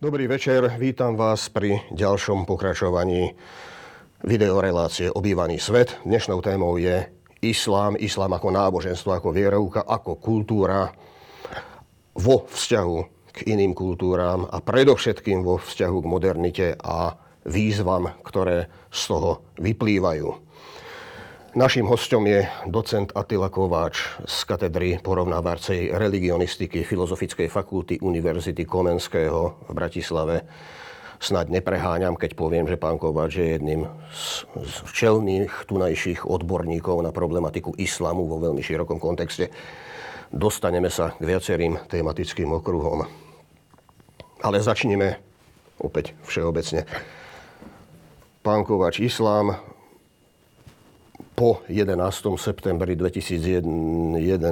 Dobrý večer, vítam vás pri ďalšom pokračovaní videorelácie Obývaný svet. Dnešnou témou je islám, islám ako náboženstvo, ako vierovka, ako kultúra vo vzťahu k iným kultúram a predovšetkým vo vzťahu k modernite a výzvam, ktoré z toho vyplývajú. Naším hostom je docent Attila Kováč z katedry porovnávacej religionistiky Filozofickej fakulty Univerzity Komenského v Bratislave. Snaď nepreháňam, keď poviem, že pán Kováč je jedným z, z čelných tunajších odborníkov na problematiku islamu vo veľmi širokom kontexte. Dostaneme sa k viacerým tematickým okruhom. Ale začneme opäť všeobecne. Pán Kováč, islám po 11. septembri 2001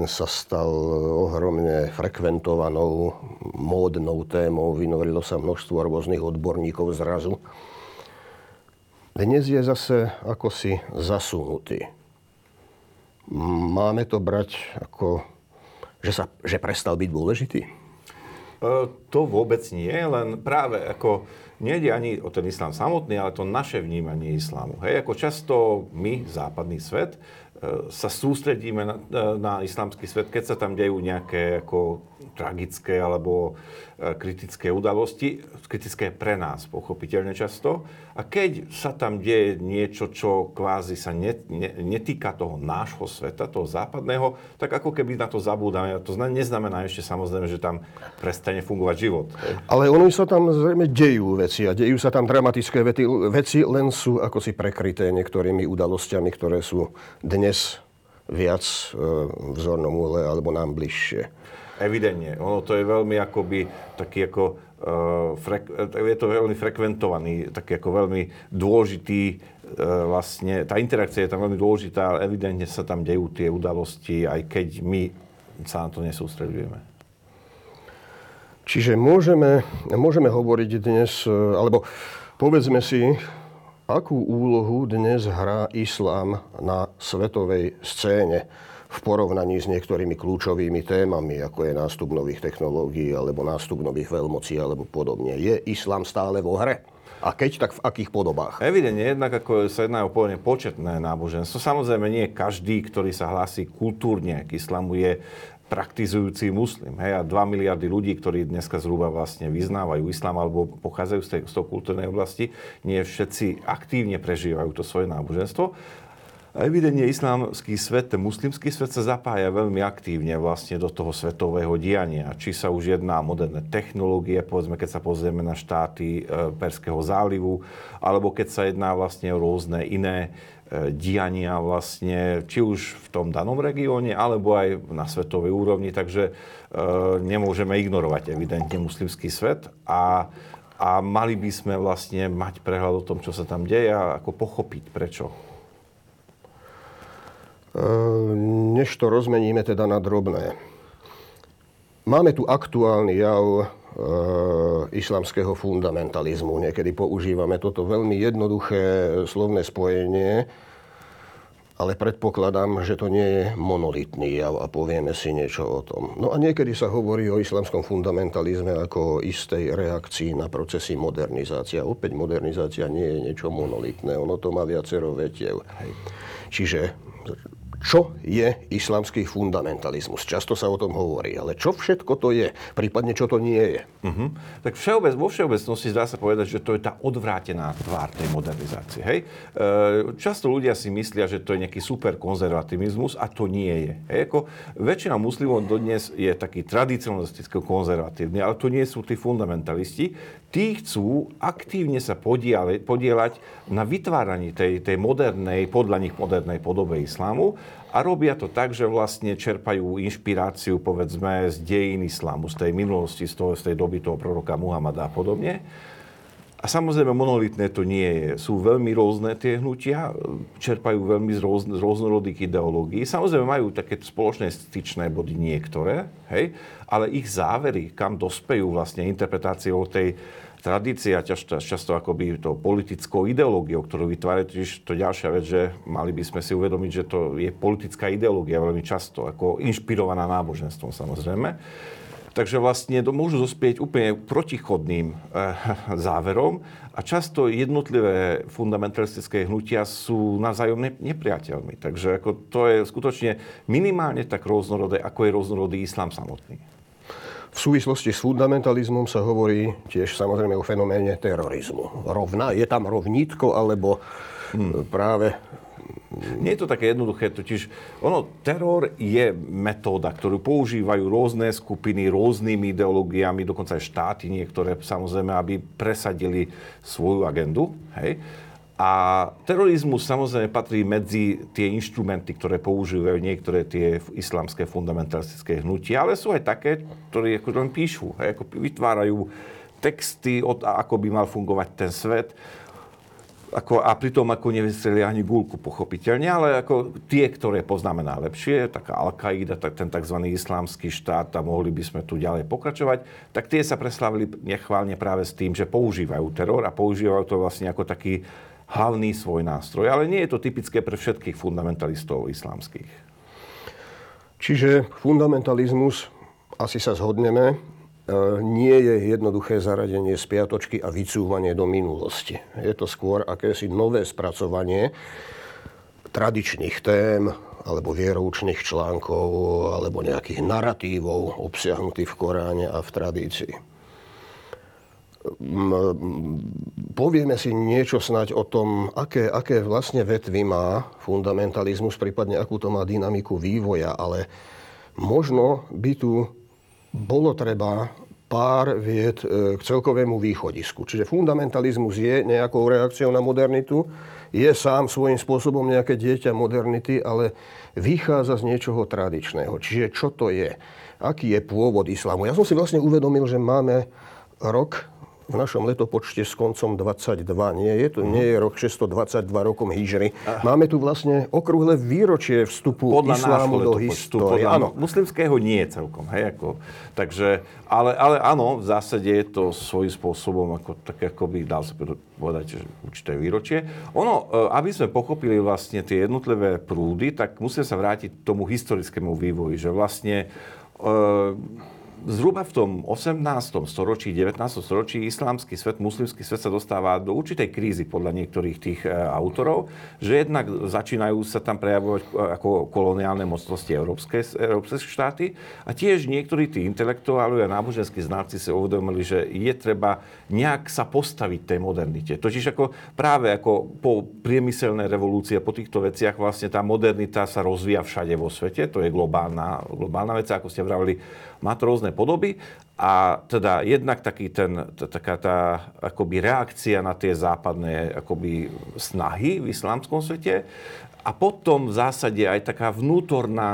sa stal ohromne frekventovanou módnou témou. Vynorilo sa množstvo rôznych odborníkov zrazu. Dnes je zase ako si zasunutý. Máme to brať ako, že, sa, že prestal byť dôležitý? E, to vôbec nie, len práve ako nejde ani o ten islám samotný, ale to naše vnímanie islámu. Hej, ako často my, západný svet, e, sa sústredíme na, e, na islamský svet, keď sa tam dejú nejaké ako tragické alebo kritické udalosti, kritické pre nás pochopiteľne často. A keď sa tam deje niečo, čo kvázi sa net, ne, netýka toho nášho sveta, toho západného, tak ako keby na to zabúdame. To neznamená ešte samozrejme, že tam prestane fungovať život. Ale ono sa tam zrejme dejú veci a dejú sa tam dramatické veci, veci, len sú ako si prekryté niektorými udalosťami, ktoré sú dnes viac v zornom úle alebo nám bližšie. Evidentne. Ono to je veľmi akoby taký ako frek, je to veľmi frekventovaný, taký ako veľmi dôležitý uh, vlastne, tá interakcia je tam veľmi dôležitá, ale evidentne sa tam dejú tie udalosti, aj keď my sa na to nesústredujeme. Čiže môžeme, môžeme hovoriť dnes, e, alebo povedzme si, akú úlohu dnes hrá islám na svetovej scéne v porovnaní s niektorými kľúčovými témami, ako je nástup nových technológií, alebo nástup nových veľmocí, alebo podobne. Je islám stále vo hre? A keď, tak v akých podobách? Evidentne, jednak ako sa jedná o povedne početné náboženstvo. Samozrejme, nie každý, ktorý sa hlási kultúrne k islamu, je praktizujúci muslim. Hej, a 2 miliardy ľudí, ktorí dneska zhruba vlastne vyznávajú islám alebo pochádzajú z tej, z toho kultúrnej oblasti, nie všetci aktívne prežívajú to svoje náboženstvo. A evidentne islámsky svet, ten muslimský svet sa zapája veľmi aktívne vlastne do toho svetového diania. Či sa už jedná moderné technológie, povedzme, keď sa pozrieme na štáty e, Perského zálivu, alebo keď sa jedná vlastne o rôzne iné e, diania vlastne, či už v tom danom regióne, alebo aj na svetovej úrovni. Takže e, nemôžeme ignorovať evidentne muslimský svet a a mali by sme vlastne mať prehľad o tom, čo sa tam deje a ako pochopiť prečo. Ehm, než to rozmeníme teda na drobné. Máme tu aktuálny jav e, islamského fundamentalizmu. Niekedy používame toto veľmi jednoduché slovné spojenie, ale predpokladám, že to nie je monolitný jav a povieme si niečo o tom. No a niekedy sa hovorí o islamskom fundamentalizme ako o istej reakcii na procesy modernizácia. Opäť modernizácia nie je niečo monolitné, ono to má viacero vetiev. Čiže čo je islamský fundamentalizmus. Často sa o tom hovorí, ale čo všetko to je, prípadne čo to nie je. Uh-huh. Tak všeobec, vo všeobecnosti dá sa povedať, že to je tá odvrátená tvár tej modernizácie. Hej? E, často ľudia si myslia, že to je nejaký super konzervativizmus a to nie je. Hej? Ako väčšina muslimov dodnes je taký tradicionalisticky konzervatívny, ale to nie sú tí fundamentalisti. Tí chcú aktívne sa podielať na vytváraní tej, tej modernej, podľa nich modernej podobe islámu a robia to tak, že vlastne čerpajú inšpiráciu, povedzme, z dejín islámu, z tej minulosti, z, toho, z tej doby toho proroka Muhammada a podobne. A samozrejme, monolitné to nie je. Sú veľmi rôzne tie hnutia, čerpajú veľmi z, rôz, z rôznorodých ideológií. Samozrejme, majú také spoločné styčné body niektoré, hej? ale ich závery, kam dospejú vlastne interpretáciou tej, tradícia, často, často akoby to politickou ideológiou, ktorú vytvárajú, tiež to ďalšia vec, že mali by sme si uvedomiť, že to je politická ideológia veľmi často, ako inšpirovaná náboženstvom samozrejme. Takže vlastne to môžu dospieť úplne protichodným e, záverom a často jednotlivé fundamentalistické hnutia sú navzájom nepriateľmi. Takže ako to je skutočne minimálne tak rôznorodé, ako je rôznorodý islám samotný. V súvislosti s fundamentalizmom sa hovorí tiež samozrejme o fenoméne terorizmu. Rovna, je tam rovnítko, alebo hmm. práve nie je to také jednoduché, totiž ono, teror je metóda, ktorú používajú rôzne skupiny, rôznymi ideológiami, dokonca aj štáty niektoré, samozrejme, aby presadili svoju agendu. Hej? A terorizmus samozrejme patrí medzi tie inštrumenty, ktoré používajú niektoré tie islamské fundamentalistické hnutia, ale sú aj také, ktoré ako len píšu, hej, ako vytvárajú texty, od, ako by mal fungovať ten svet ako, a pritom ako nevystreli ani gulku, pochopiteľne, ale ako tie, ktoré poznáme najlepšie, taká Al-Qaida, tak ten tzv. islamský štát, a mohli by sme tu ďalej pokračovať, tak tie sa preslavili nechválne práve s tým, že používajú teror a používajú to vlastne ako taký hlavný svoj nástroj. Ale nie je to typické pre všetkých fundamentalistov islamských. Čiže fundamentalizmus, asi sa zhodneme, nie je jednoduché zaradenie spiatočky a vycúvanie do minulosti. Je to skôr akési nové spracovanie tradičných tém alebo vieroučných článkov alebo nejakých narratívov obsiahnutých v Koráne a v tradícii. Povieme si niečo snať o tom, aké, aké vlastne vetvy má fundamentalizmus, prípadne akú to má dynamiku vývoja, ale možno by tu bolo treba pár vied e, k celkovému východisku. Čiže fundamentalizmus je nejakou reakciou na modernitu, je sám svojím spôsobom nejaké dieťa modernity, ale vychádza z niečoho tradičného. Čiže čo to je? Aký je pôvod islámu? Ja som si vlastne uvedomil, že máme rok v našom letopočte s koncom 22. Nie je to, nie je rok 622 rokom hýžry. Máme tu vlastne okrúhle výročie vstupu podľa islámu do histórie. Áno. Muslimského nie celkom. Hej, ako, takže, ale, ale áno, v zásade je to svojím spôsobom ako, tak ako by dal sa povedať, že určité výročie. Ono, e, aby sme pochopili vlastne tie jednotlivé prúdy, tak musíme sa vrátiť k tomu historickému vývoji, že vlastne e, zhruba v tom 18. storočí, 19. storočí islámsky svet, muslimský svet sa dostáva do určitej krízy podľa niektorých tých e, autorov, že jednak začínajú sa tam prejavovať e, ako koloniálne mocnosti európske, európske štáty a tiež niektorí tí intelektuáli a náboženskí znalci si uvedomili, že je treba nejak sa postaviť tej modernite. Totiž ako práve ako po priemyselnej revolúcii a po týchto veciach vlastne tá modernita sa rozvíja všade vo svete, to je globálna, globálna vec, ako ste vravili, má to rôzne podoby a teda jednak taký ten, taká tá akoby reakcia na tie západné akoby snahy v islamskom svete a potom v zásade aj taká vnútorná,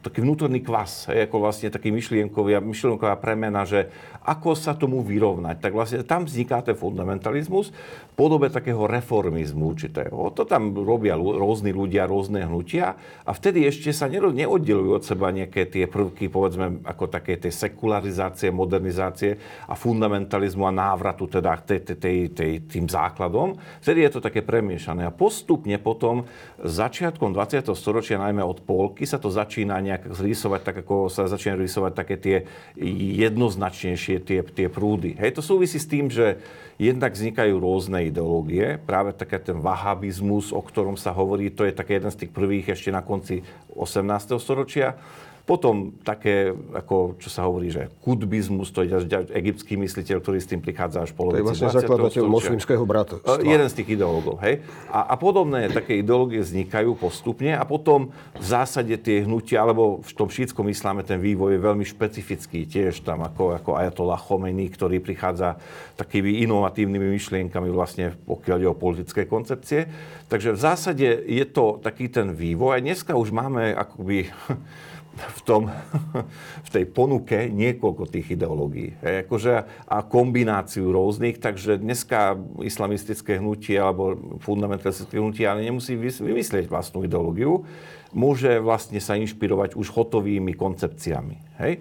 taký vnútorný kvas, hej, ako vlastne taký myšlienkový, myšlienková premena, že ako sa tomu vyrovnať. Tak vlastne tam vzniká ten fundamentalizmus v podobe takého reformizmu určitého. To tam robia rôzni ľudia, rôzne hnutia a vtedy ešte sa neoddelujú od seba nejaké tie prvky, povedzme, ako také tej sekularizácie, modernizácie a fundamentalizmu a návratu teda tej, tej, tej, tej, tým základom. Vtedy je to také premiešané a postupne potom za začiatkom 20. storočia, najmä od polky, sa to začína nejak rysovať, tak ako sa začína rysovať také tie jednoznačnejšie tie, tie prúdy. Hej, to súvisí s tým, že jednak vznikajú rôzne ideológie, práve také ten vahabizmus, o ktorom sa hovorí, to je také jeden z tých prvých ešte na konci 18. storočia. Potom také, ako čo sa hovorí, že kudbizmus, to je egyptský mysliteľ, ktorý s tým prichádza až polovici To je vlastne zakladateľ moslimského brata. E, jeden z tých ideológov, hej. A, a podobné také ideológie vznikajú postupne a potom v zásade tie hnutia, alebo v tom šítskom isláme ten vývoj je veľmi špecifický tiež tam, ako, ako Ayatollah Khomeini, ktorý prichádza takými inovatívnymi myšlienkami vlastne, pokiaľ ide o politické koncepcie. Takže v zásade je to taký ten vývoj. A dneska už máme akoby v, tom, v tej ponuke niekoľko tých ideológií. Hej, akože, a kombináciu rôznych, takže dneska islamistické hnutie alebo fundamentalistické hnutie ale nemusí vymyslieť vlastnú ideológiu, môže vlastne sa inšpirovať už hotovými koncepciami. Hej? E,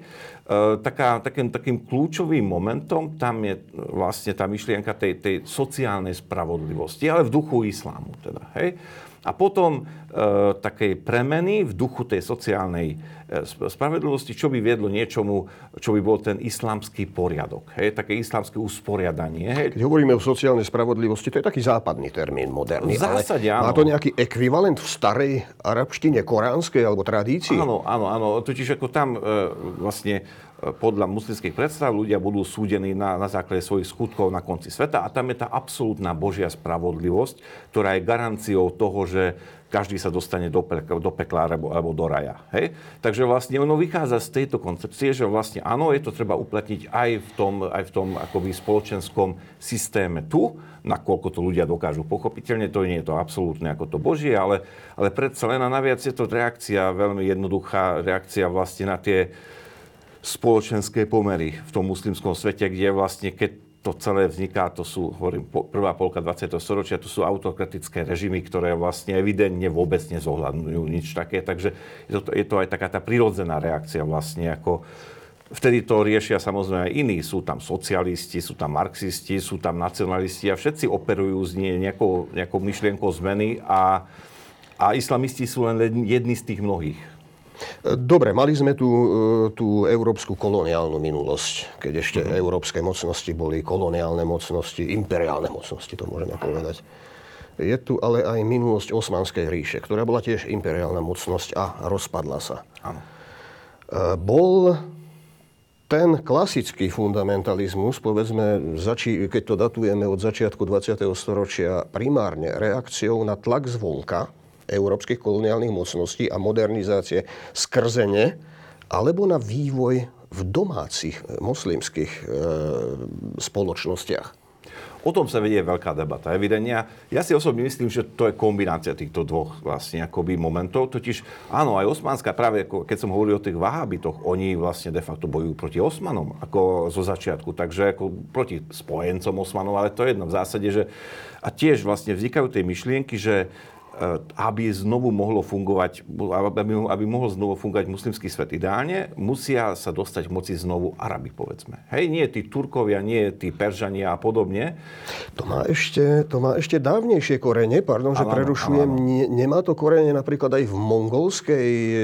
taká, takým, takým kľúčovým momentom tam je vlastne tá myšlienka tej, tej sociálnej spravodlivosti, ale v duchu islámu. Teda, hej? a potom takej premeny v duchu tej sociálnej e, spravedlivosti, čo by viedlo niečomu, čo by bol ten islamský poriadok, hej, také islamské usporiadanie. Hej. Keď hovoríme o sociálnej spravodlivosti, to je taký západný termín, moderný. V zásade ale áno. Má to nejaký ekvivalent v starej arabštine, koránskej alebo tradícii? Áno, áno, áno. Totiž ako tam e, vlastne e, podľa muslimských predstav ľudia budú súdení na, na základe svojich skutkov na konci sveta a tam je tá absolútna Božia spravodlivosť, ktorá je garanciou toho, že každý sa dostane do, pekla, do pekla alebo, alebo do raja. Hej? Takže vlastne ono vychádza z tejto koncepcie, že vlastne áno, je to treba uplatniť aj v tom, aj v tom akoby spoločenskom systéme tu, nakoľko to ľudia dokážu. Pochopiteľne to nie je to absolútne ako to Božie, ale, ale predsa len a naviac je to reakcia, veľmi jednoduchá reakcia vlastne na tie spoločenské pomery v tom muslimskom svete, kde vlastne keď to celé vzniká, to sú, hovorím, prvá polka 20. storočia, to sú autokratické režimy, ktoré vlastne evidentne vôbec nezohľadňujú nič také, takže je to, je to aj taká tá prirodzená reakcia vlastne, ako Vtedy to riešia samozrejme aj iní. Sú tam socialisti, sú tam marxisti, sú tam nacionalisti a všetci operujú s nejakou, nejakou myšlienkou zmeny a, a islamisti sú len jedni z tých mnohých. Dobre, mali sme tu tú európsku koloniálnu minulosť, keď ešte mm-hmm. európske mocnosti boli koloniálne mocnosti, imperiálne mocnosti, to môžeme povedať. Je tu ale aj minulosť Osmanskej ríše, ktorá bola tiež imperiálna mocnosť a rozpadla sa. Áno. Bol ten klasický fundamentalizmus, povedzme, zači- keď to datujeme od začiatku 20. storočia, primárne reakciou na tlak zvonka európskych koloniálnych mocností a modernizácie skrzene, alebo na vývoj v domácich moslimských e, spoločnostiach. O tom sa vedie veľká debata, evidenia. Ja si osobne myslím, že to je kombinácia týchto dvoch vlastne akoby momentov. Totiž áno, aj osmanská, práve ako, keď som hovoril o tých vahábitoch, oni vlastne de facto bojujú proti osmanom, ako zo začiatku, takže ako proti spojencom osmanov, ale to je jedno v zásade, že a tiež vlastne vznikajú tie myšlienky, že Eh, aby znovu mohlo fungovať, aby, aby mohol znovu fungovať muslimský svet ideálne, musia sa dostať k moci znovu Arabi, povedzme. Hej, nie tí Turkovia, nie tí Peržania a podobne. To má ešte, to má ešte dávnejšie korene, pardon, že ano, prerušujem. Ano, ano. Nemá to korene napríklad aj v mongolskej eh,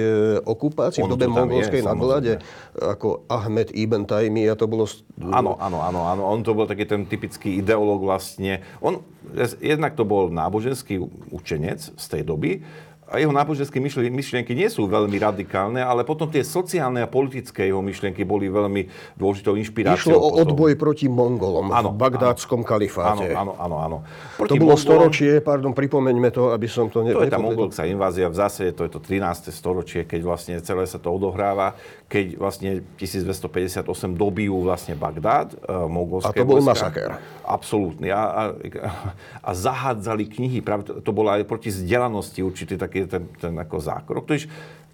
okupácii, v dobe mongolskej nadvláde, ako Ahmed Ibn Taymi, a to bolo... Áno, áno, áno, áno. On to bol taký ten typický ideológ vlastne. On, jednak to bol náboženský učenec, z tej doby a jeho náboženské myšlienky nie sú veľmi radikálne, ale potom tie sociálne a politické jeho myšlienky boli veľmi dôležitou inšpiráciou. Išlo o odboj proti Mongolom ano, v bagdátskom kalifáte. Áno, áno, áno. Proti to bolo Mongolom, storočie, pardon, pripomeňme to, aby som to ne... To je tá mongolská invázia, v zásade to je to 13. storočie, keď vlastne celé sa to odohráva, keď vlastne 1258 dobijú vlastne Bagdád, uh, mongolské A to bol masakér. Absolútny. A, a, a zahádzali knihy, práve to, to bolo aj proti vzdelanosti určitý taký ten, ten ako zákrok. Totiž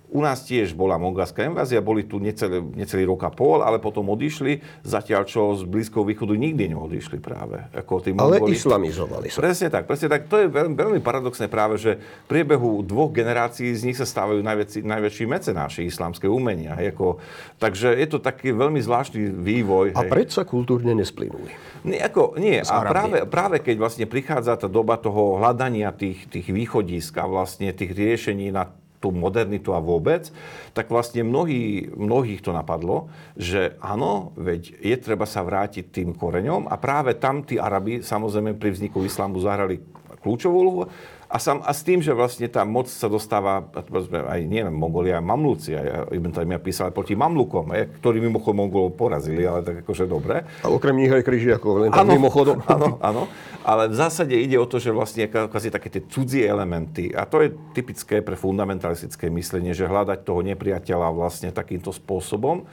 u nás tiež bola mongolská invázia, boli tu necelý, necelý rok a pol, ale potom odišli, zatiaľ čo z Blízkoho východu nikdy neodišli práve. Ako tí ale Mongoli. islamizovali sa. Presne tak, presne tak. To je veľmi, veľmi paradoxné práve, že v priebehu dvoch generácií z nich sa stávajú najväčší, najväčší mecenáši islamské umenia. Hej, ako, takže je to taký veľmi zvláštny vývoj. A predsa kultúrne nesplynuli. Nie, ako, nie. a práve, práve keď vlastne prichádza tá doba toho hľadania tých, tých východisk a vlastne tých riešení na tú modernitu a vôbec, tak vlastne mnohí, mnohých to napadlo, že áno, veď je treba sa vrátiť tým koreňom a práve tam tí Arabi samozrejme pri vzniku islámu zahrali kľúčovú úlohu a, sam, a s tým, že vlastne tá moc sa dostáva, aj nie len Mongolia, Mamlúci, aj Ibn Taymiyyah písal proti Mamlukom, aj, ktorí mimochodom Mongolov porazili, ale tak akože dobre. A okrem nich aj Kryžiakov, len tak mimochodom. Áno, áno. Ale v zásade ide o to, že vlastne akási také tie cudzie elementy, a to je typické pre fundamentalistické myslenie, že hľadať toho nepriateľa vlastne takýmto spôsobom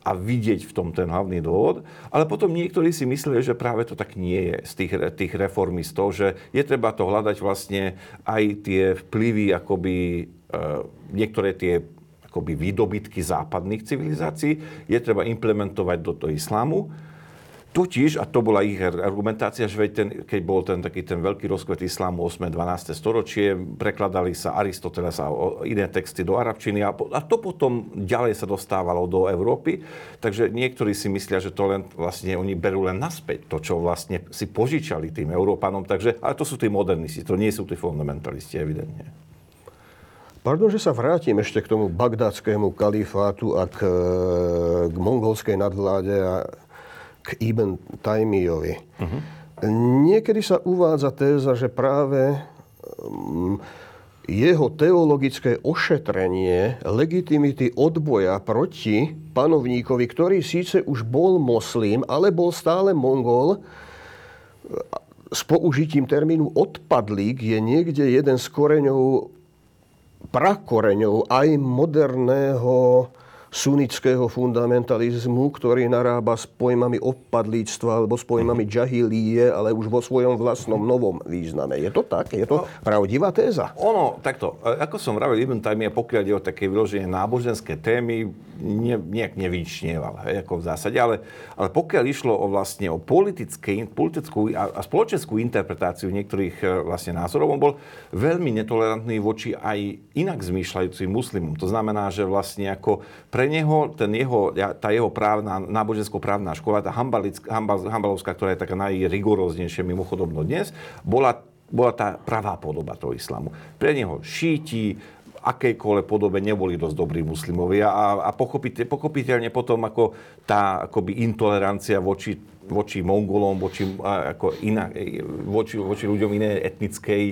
a vidieť v tom ten hlavný dôvod. Ale potom niektorí si mysleli, že práve to tak nie je z tých, tých reformistov, že je treba to hľadať vlastne aj tie vplyvy, akoby e, niektoré tie akoby výdobytky západných civilizácií je treba implementovať do toho islámu. Totiž, a to bola ich argumentácia, že ten, keď bol ten taký ten veľký rozkvet islámu 8. 12. storočie, prekladali sa Aristoteles a iné texty do arabčiny a, a to potom ďalej sa dostávalo do Európy. Takže niektorí si myslia, že to len vlastne oni berú len naspäť to, čo vlastne si požičali tým Európanom. Takže, ale to sú tí modernisti, to nie sú tí fundamentalisti, evidentne. Pardon, že sa vrátim ešte k tomu bagdátskému kalifátu a k, k mongolskej nadvláde a k Ibn Taymiyovi. Uh-huh. Niekedy sa uvádza téza, že práve um, jeho teologické ošetrenie legitimity odboja proti panovníkovi, ktorý síce už bol moslim, ale bol stále mongol, s použitím termínu odpadlík je niekde jeden z koreňov, prakoreňov aj moderného sunnického fundamentalizmu, ktorý narába s pojmami odpadlíctva alebo s pojmami džahilíje, ale už vo svojom vlastnom novom význame. Je to tak? Je to no, pravdivá téza? Ono, takto. Ako som vravil, Ibn Taymiyyah, pokiaľ je o také vyloženie náboženské témy, ne, nejak nevyčnieval, hej, ako v zásade, ale, ale pokiaľ išlo o vlastne o politické, politickú a, a spoločenskú interpretáciu niektorých e, vlastne názorov, on bol veľmi netolerantný voči aj inak zmýšľajúcim muslimom. To znamená, že vlastne ako pre pre neho ten jeho, tá jeho právna, nábožensko-právna škola, tá Hambalovská, ktorá je taká najrigoróznejšia mimochodom dnes, bola, bola tá pravá podoba toho islamu. Pre neho šíti, akejkoľvek podobe neboli dosť dobrí muslimovia a, a pochopiteľ, pochopiteľne potom ako tá akoby intolerancia voči, voči Mongolom, voči, ako iná, voči, voči ľuďom inej etnickej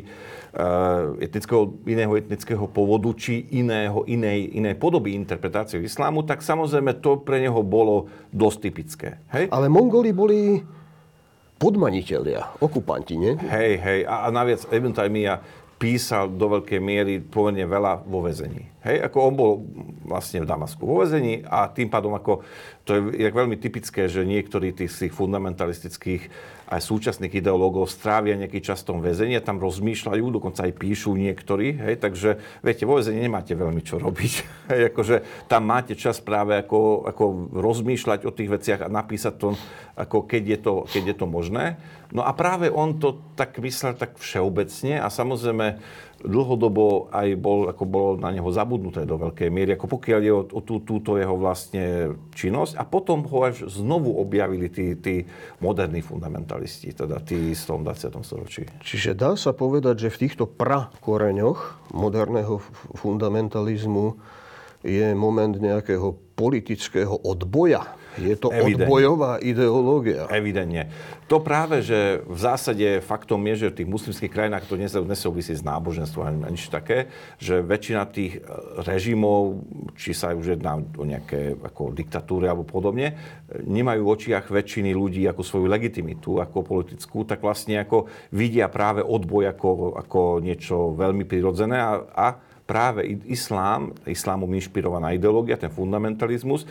Eh, etnického, iného etnického pôvodu či iného, inej, inej podoby interpretácie islámu, tak samozrejme to pre neho bolo dosť typické. Hej? Ale Mongoli boli podmaniteľia, okupanti, nie? Hej, hej. A, a naviac Taymiyyah písal do veľkej miery pomerne veľa vo vezení. Hej, ako on bol vlastne v Damasku vo vezení a tým pádom ako, to je, veľmi typické, že niektorí tých fundamentalistických aj súčasných ideológov strávia nejaký čas v tom väzení tam rozmýšľajú, dokonca aj píšu niektorí, hej, takže viete, vo väzení nemáte veľmi čo robiť. Hej, akože tam máte čas práve ako, ako rozmýšľať o tých veciach a napísať to, ako keď je to, keď je to možné. No a práve on to tak myslel tak všeobecne a samozrejme dlhodobo aj bol, ako bolo na neho zabudnuté do veľkej miery, ako pokiaľ je o, o tú, túto jeho vlastne činnosť. A potom ho až znovu objavili tí, tí moderní fundamentalisti, teda tí z tom 20. storočí. Čiže dá sa povedať, že v týchto prakoreňoch moderného fundamentalizmu je moment nejakého politického odboja. Je to Evidentne. odbojová ideológia. Evidentne. To práve, že v zásade faktom je, že v tých muslimských krajinách to nesúvisí s náboženstvom ani nič také, že väčšina tých e, režimov, či sa už jedná o nejaké ako diktatúry alebo podobne, nemajú v očiach väčšiny ľudí ako svoju legitimitu, ako politickú, tak vlastne ako vidia práve odboj ako, ako niečo veľmi prirodzené a, a práve islám, islámom inšpirovaná ideológia, ten fundamentalizmus,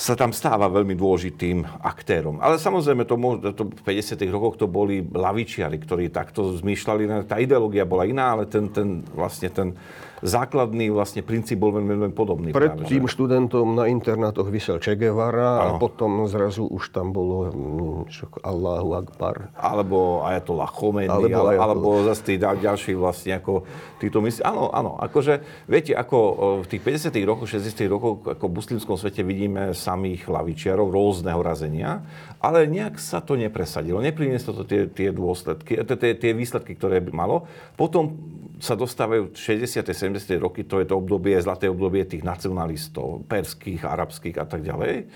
sa tam stáva veľmi dôležitým aktérom. Ale samozrejme, to, to v 50. rokoch to boli lavičiari, ktorí takto zmýšľali. Tá ideológia bola iná, ale ten, ten, vlastne ten základný vlastne princíp bol veľmi, veľmi podobný. Pred práve, tým že? študentom na internátoch vysel Che Guevara a potom zrazu už tam bolo hm, Allahu Akbar. Alebo Ayatollah Khomeini, alebo, ale, alebo zase tí ďalší vlastne ako títo mysli. Áno, áno, akože viete, ako v tých 50 rokoch, 60 rokoch ako v muslimskom svete vidíme samých hlavičiarov rôzneho razenia, ale nejak sa to nepresadilo. Neprinieslo to tie, tie dôsledky, tie, tie výsledky, ktoré by malo. Potom sa dostávajú 60. 70. roky, to je to obdobie, zlaté obdobie tých nacionalistov, perských, arabských a tak ďalej.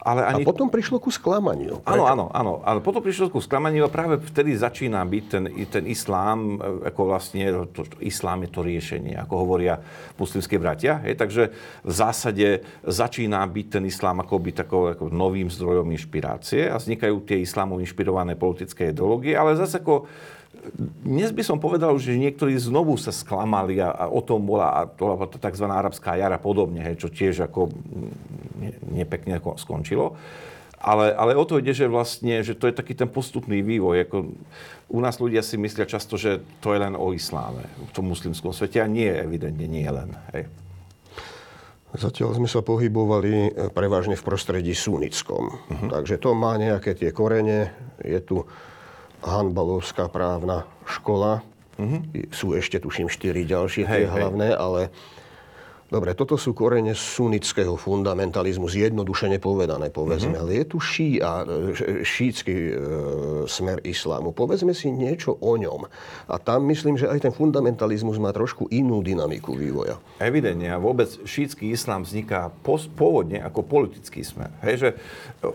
Ale ani... A potom prišlo ku sklamaniu. Áno, áno, áno. Ale potom prišlo ku sklamaniu a práve vtedy začína byť ten, ten islám, e, ako vlastne, to, to, islám je to riešenie, ako hovoria muslimské bratia. Hej? Takže v zásade začína byť ten islám ako byť takou ako novým zdrojom inšpirácie a vznikajú tie islámov inšpirované politické ideológie, ale zase ako dnes by som povedal, že niektorí znovu sa sklamali a, a o tom bola, bola tzv. arabská jara podobne, hej, čo tiež ako ne, nepekne skončilo. Ale, ale o to ide, že vlastne, že to je taký ten postupný vývoj. Ako, u nás ľudia si myslia často, že to je len o isláme v tom muslimskom svete a nie, evidentne nie len. Hej. Zatiaľ sme sa pohybovali e, prevažne v prostredí sunickom. Uh-huh. Takže to má nejaké tie korene. Je tu Hanbalovská právna škola. Uh-huh. Sú ešte, tuším, štyri ďalšie hej, tie hlavné, hej. ale Dobre, toto sú korene sunnického fundamentalizmu, zjednodušene povedané, povedzme. Mm-hmm. Ale je tu ší'a, šítsky e, smer islámu. Povedzme si niečo o ňom. A tam myslím, že aj ten fundamentalizmus má trošku inú dynamiku vývoja. Evidentne. A vôbec šítsky islám vzniká pos- pôvodne ako politický smer. Hej, že,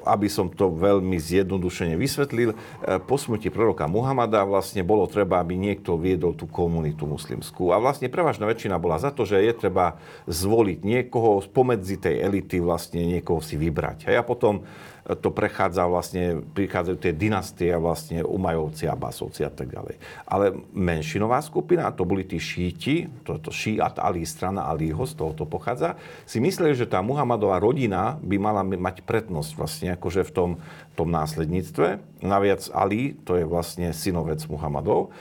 aby som to veľmi zjednodušene vysvetlil, e, po smrti proroka Muhamada vlastne bolo treba, aby niekto viedol tú komunitu muslimskú. A vlastne prevažná väčšina bola za to, že je treba zvoliť niekoho spomedzi tej elity, vlastne niekoho si vybrať. A potom to prechádza vlastne, prichádzajú tie dynastie vlastne Umajovci, Abbasovci a tak ďalej. Ale menšinová skupina, to boli tí šíti, to, to šíat Ali, strana Aliho, z toho to pochádza, si mysleli, že tá Muhammadová rodina by mala mať prednosť vlastne akože v tom, tom následníctve. Naviac Ali, to je vlastne synovec Muhammadov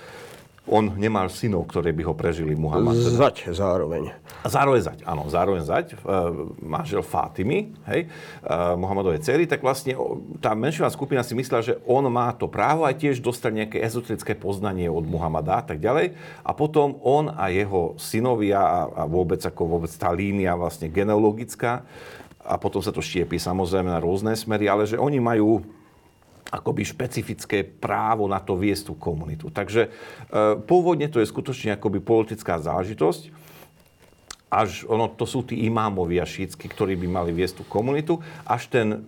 on nemal synov, ktoré by ho prežili Muhammad. Zať zároveň. Zároveň zať, áno, zároveň zať, e, manžel Fátimy, hej, e, Muhammadovej cery, tak vlastne tá menšinová skupina si myslela, že on má to právo aj tiež dostať nejaké ezoterické poznanie od Muhammada a tak ďalej. A potom on a jeho synovia a, a vôbec ako vôbec tá línia vlastne genealogická, a potom sa to štiepí samozrejme na rôzne smery, ale že oni majú akoby špecifické právo na to viesť tú komunitu. Takže e, pôvodne to je skutočne akoby politická záležitosť, až ono, to sú tí imámovia šítsky, ktorí by mali viesť tú komunitu, až ten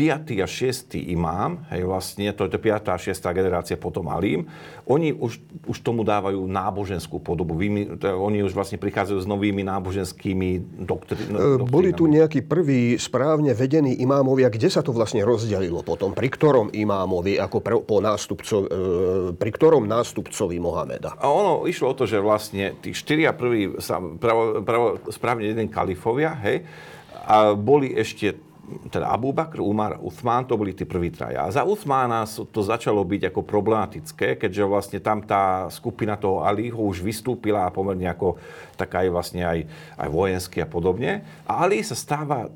5. a 6. imám, hej, vlastne, to je 5. a 6. generácia potom Alím, oni už, už tomu dávajú náboženskú podobu. To, oni už vlastne prichádzajú s novými náboženskými doktri, doktrinami. Boli tu nejakí prví správne vedení imámovia, kde sa to vlastne rozdelilo potom? Pri ktorom imámovi, ako pre, po nástupcov, e, pri ktorom nástupcovi Mohameda? A ono išlo o to, že vlastne tí štyria prví pravo, pravo, správne jeden kalifovia, hej, a boli ešte teda Abu Bakr, Umar, Uthman, to boli tí prví traja. A za Uthmana to začalo byť ako problematické, keďže vlastne tam tá skupina toho Aliho už vystúpila a pomerne ako taká aj vlastne aj, aj vojensky a podobne. A Ali sa stáva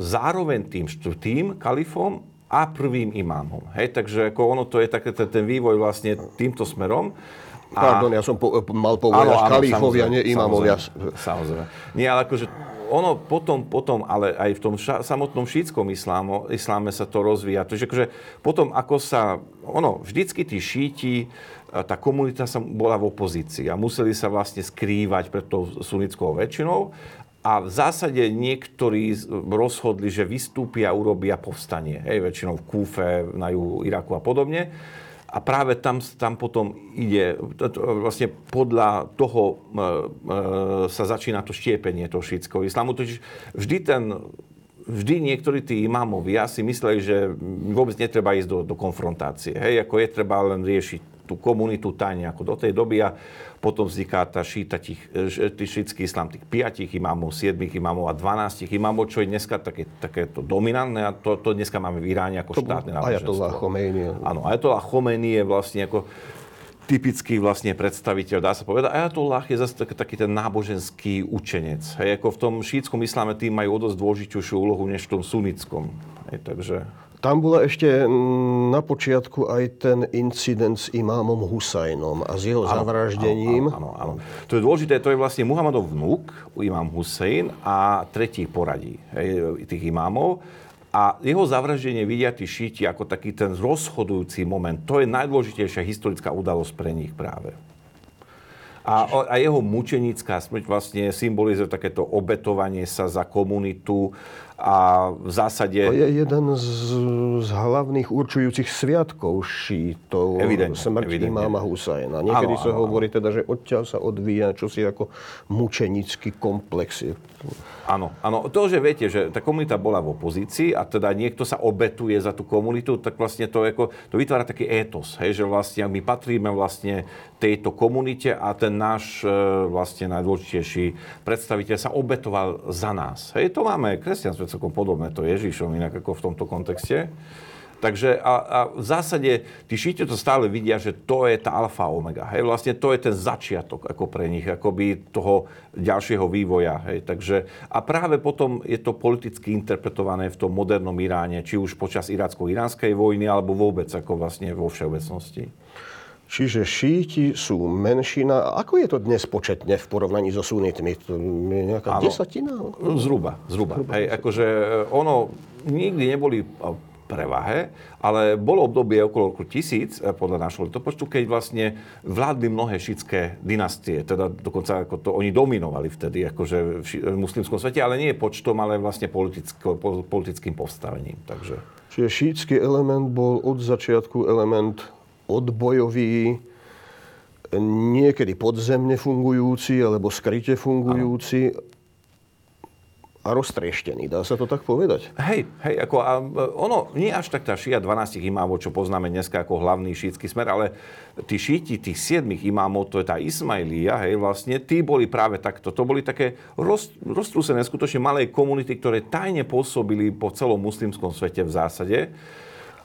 zároveň tým štvrtým kalifom a prvým imámom. Hej, takže ako ono to je také ten, ten vývoj vlastne týmto smerom. A... Pardon, ja som po, mal povedať kalifovia, nie imámovia. Samozrejme, samozrejme. Nie, ale akože ono potom, potom, ale aj v tom ša, samotnom šítskom islámo, isláme sa to rozvíja. Takže akože potom, ako sa, ono, vždycky tí šíti, tá komunita sa bola v opozícii a museli sa vlastne skrývať pred tou sunnickou väčšinou a v zásade niektorí rozhodli, že vystúpia a urobia povstanie. Hej, väčšinou v Kúfe, na juhu Iraku a podobne. A práve tam, tam potom ide, vlastne podľa toho e, e, sa začína to štiepenie toho šítského islamu. Totiž vždy ten vždy niektorí tí imámovia si mysleli, že vôbec netreba ísť do, do konfrontácie. Hej, ako je treba len riešiť tú komunitu tajne ako do tej doby a potom vzniká tá šíta, tých, tý šítský islám, tých piatich imámov, siedmých imámov a dvanástich imámov, čo je dneska také, takéto dominantné a to, to dneska máme v Iráne ako to štátne náboženstvo. Ajatollah Khomeini. Áno, Ajatollah Khomeini je vlastne ako typický vlastne predstaviteľ, dá sa povedať. Ajatollah je zase taký, taký ten náboženský učenec. Hej, ako v tom šítskom isláme tým majú o dosť dôležitejšiu úlohu než v tom sunickom. Hej, takže... Tam bola ešte mm, na počiatku aj ten incident s imámom Husajnom a s jeho ano, zavraždením. Áno, áno, To je dôležité, to je vlastne Muhammadov vnúk, imám Husajn a tretí poradí hej, tých imámov. A jeho zavraždenie vidia tí šíti ako taký ten rozhodujúci moment. To je najdôležitejšia historická udalosť pre nich práve. A, a jeho mučenická smrť vlastne symbolizuje takéto obetovanie sa za komunitu a v zásade... To je jeden z, z hlavných určujúcich sviatkov šítov. Evidentne, smrť evidentne. imáma Husajna. Niekedy ano, sa hovorí teda, že odtiaľ sa odvíja čosi ako mučenický komplex. Áno, áno. To, že viete, že tá komunita bola v opozícii a teda niekto sa obetuje za tú komunitu, tak vlastne to, ako, to vytvára taký étos, hej, že vlastne my patríme vlastne tejto komunite a ten náš e, vlastne najdôležitejší predstaviteľ sa obetoval za nás. Hej, to máme, kresťanstvo celkom podobné to Ježišom, inak ako v tomto kontexte. Takže a, a v zásade tí šíti to stále vidia, že to je tá alfa omega. Hej? Vlastne to je ten začiatok ako pre nich, akoby toho ďalšieho vývoja. Hej? Takže, a práve potom je to politicky interpretované v tom modernom Iráne, či už počas iracko-iránskej vojny, alebo vôbec ako vlastne vo všeobecnosti. Čiže šíti sú menšina. Ako je to dnes početne v porovnaní so sunitmi? To je nejaká Áno, desatina? Zhruba, zhruba. zhruba. Hej, akože e, ono, nikdy neboli prevahe, ale bolo obdobie okolo roku tisíc, e, podľa našho letopočtu, keď vlastne vládli mnohé šítske dynastie, teda dokonca ako to oni dominovali vtedy akože v muslimskom svete, ale nie počtom, ale vlastne politicko, politickým postavením. Takže... Čiže šítsky element bol od začiatku element odbojový, niekedy podzemne fungujúci alebo skryte fungujúci a roztrieštený. Dá sa to tak povedať? Hej, hej, ako a ono nie až tak tá šia 12 imámov, čo poznáme dneska ako hlavný šítsky smer, ale tí šíti tých 7 imámov, to je tá Ismailia, hej, vlastne, tí boli práve takto. To boli také roz, roztrúsené, skutočne malé komunity, ktoré tajne pôsobili po celom muslimskom svete v zásade.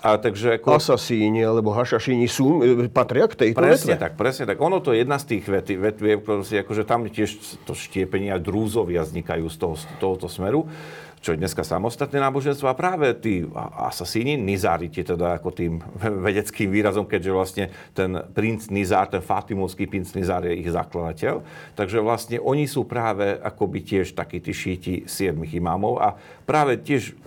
A takže ako... Asasíni alebo hašašíni sú, patria k tejto Presne vetve. tak, presne tak. Ono to je jedna z tých vetvie, akože tam tiež to štiepenie a drúzovia vznikajú z, toho, z tohoto smeru čo je dneska samostatné náboženstvo. A práve tí asasíni, nizári, teda ako tým vedeckým výrazom, keďže vlastne ten princ Nizár, ten Fatimovský princ Nizár je ich zakladateľ. Takže vlastne oni sú práve akoby tiež takí tí šíti siedmých imámov a práve tiež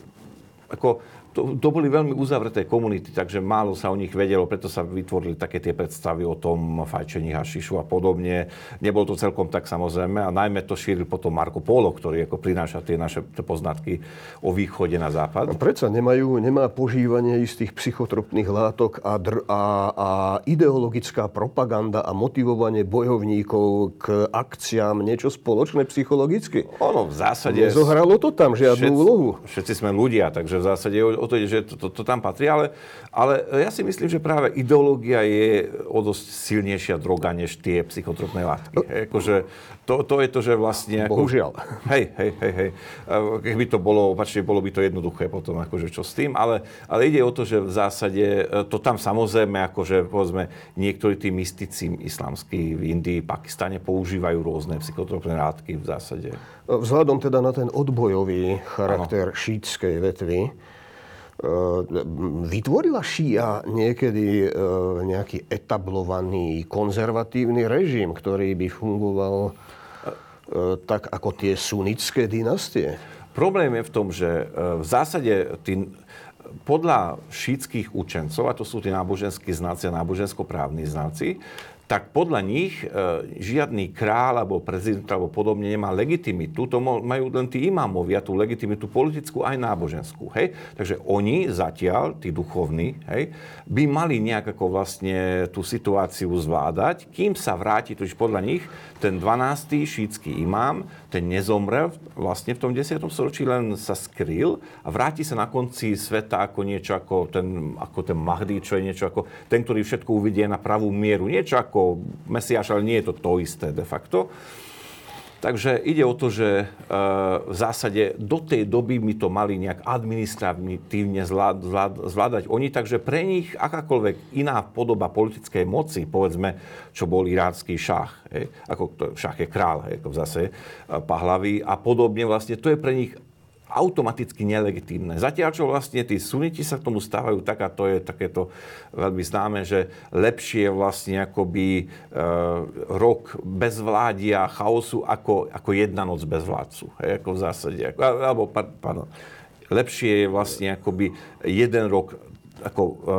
ako to, to boli veľmi uzavreté komunity, takže málo sa o nich vedelo, preto sa vytvorili také tie predstavy o tom fajčení hašišu a podobne. Nebolo to celkom tak samozrejme a najmä to šíril potom Marco Polo, ktorý ako prináša tie naše poznatky o východe na západ. A predsa nemajú, nemá požívanie istých psychotropných látok a, dr- a, a ideologická propaganda a motivovanie bojovníkov k akciám niečo spoločné psychologicky? Ono v zásade... Nezohralo to tam žiadnu všetci, úlohu? Všetci sme ľudia, takže v zásade o to ide, že to, to, to tam patrí, ale, ale ja si myslím, že práve ideológia je o dosť silnejšia droga než tie psychotropné látky. No. Akože to, to je to, že vlastne... Ako, Bohužiaľ. Hej, hej, hej, hej. Keby to bolo, opačne, bolo by to jednoduché potom, akože čo s tým, ale, ale ide o to, že v zásade e, to tam samozrejme, akože povedzme, niektorí tí mystici islamskí v Indii, Pakistane používajú rôzne psychotropné látky v zásade. Vzhľadom teda na ten odbojový charakter ano. šítskej vetvy, Vytvorila šia niekedy e, nejaký etablovaný konzervatívny režim, ktorý by fungoval e, tak ako tie sunnické dynastie? Problém je v tom, že e, v zásade tý, podľa šítskych učencov, a to sú tí náboženskí znáci a nábožensko-právni znáci, tak podľa nich e, žiadny král alebo prezident alebo podobne nemá legitimitu. To majú len tí imámovia, tú legitimitu politickú aj náboženskú. Hej? Takže oni zatiaľ, tí duchovní, hej, by mali nejak ako vlastne tú situáciu zvládať, kým sa vráti, totiž podľa nich ten 12. šítsky imám, ten nezomrel vlastne v tom 10. storočí, len sa skryl a vráti sa na konci sveta ako niečo ako ten, ako ten Mahdi, čo je niečo ako ten, ktorý všetko uvidie na pravú mieru. Niečo ako ako Mesiáš, ale nie je to to isté de facto. Takže ide o to, že e, v zásade do tej doby my to mali nejak administratívne zvládať oni, takže pre nich akákoľvek iná podoba politickej moci, povedzme, čo bol iránsky šach, ako to, šach je král, hej, ako zase e, Pahlavy a podobne, vlastne to je pre nich automaticky nelegitímne. Zatiaľ, čo vlastne tí suniti sa k tomu stávajú tak, a to je takéto veľmi známe, že lepšie vlastne akoby e, rok bez vládia, chaosu, ako, ako jedna noc bez vládcu. Hej, ako v zásade. Ako, alebo, pardon, lepšie je vlastne akoby jeden rok ako, e,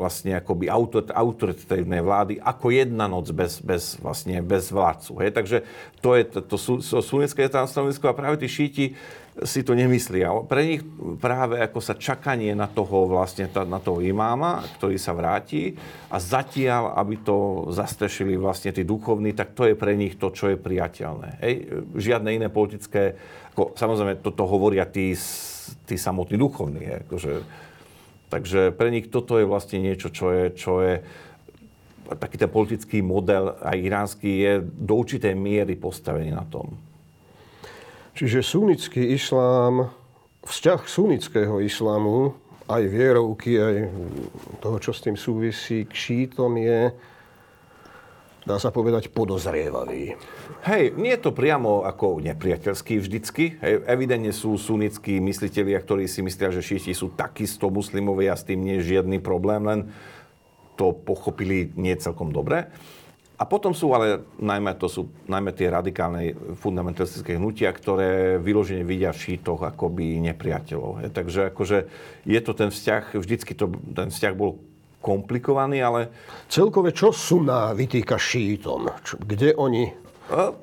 vlastne akoby autoritatívnej vlády ako jedna noc bez, bez, vlastne, bez vládcu. Hej? Takže to je to, to, to sunnické stanovisko a práve tí šíti si to nemyslia. Pre nich práve ako sa čakanie na toho vlastne, na toho imáma, ktorý sa vráti a zatiaľ, aby to zastrešili vlastne tí duchovní, tak to je pre nich to, čo je priateľné. Hej? Žiadne iné politické, ako, samozrejme, toto hovoria tí, tí samotní duchovní. Akože, takže pre nich toto je vlastne niečo, čo je, čo je taký ten politický model aj iránsky je do určitej miery postavený na tom. Čiže sunnický islám, vzťah sunnického islámu aj vierovky, aj toho, čo s tým súvisí, k šítom je, dá sa povedať, podozrievavý. Hej, nie je to priamo ako nepriateľský vždycky. Hej, evidentne sú sunnickí mysliteľia, ktorí si myslia, že šíti sú takisto muslimovia a s tým nie je žiadny problém, len to pochopili nie celkom dobre. A potom sú ale najmä, to sú najmä tie radikálne fundamentalistické hnutia, ktoré vyložene vidia v šítoch akoby nepriateľov. Je. Takže akože je to ten vzťah, vždycky to, ten vzťah bol komplikovaný, ale... Celkové, čo sú na vytýka šítom? Kde oni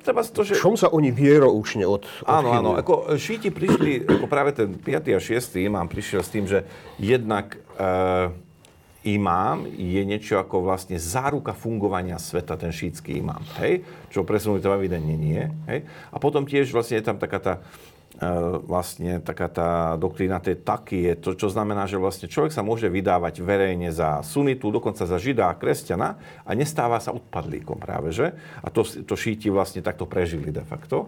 treba to, že... Čom sa oni vieroučne od, Áno, áno. Ako šíti prišli, ako práve ten 5. a 6. imám prišiel s tým, že jednak e, imám je niečo ako vlastne záruka fungovania sveta, ten šítsky imám. Hej? Čo presunuli to evidentne nie. Hej? A potom tiež vlastne je tam taká tá e, vlastne taká tá doktrína tej taky je to, čo znamená, že vlastne človek sa môže vydávať verejne za sunitu, dokonca za žida a kresťana a nestáva sa odpadlíkom práve, že? A to, to šíti vlastne takto prežili de facto.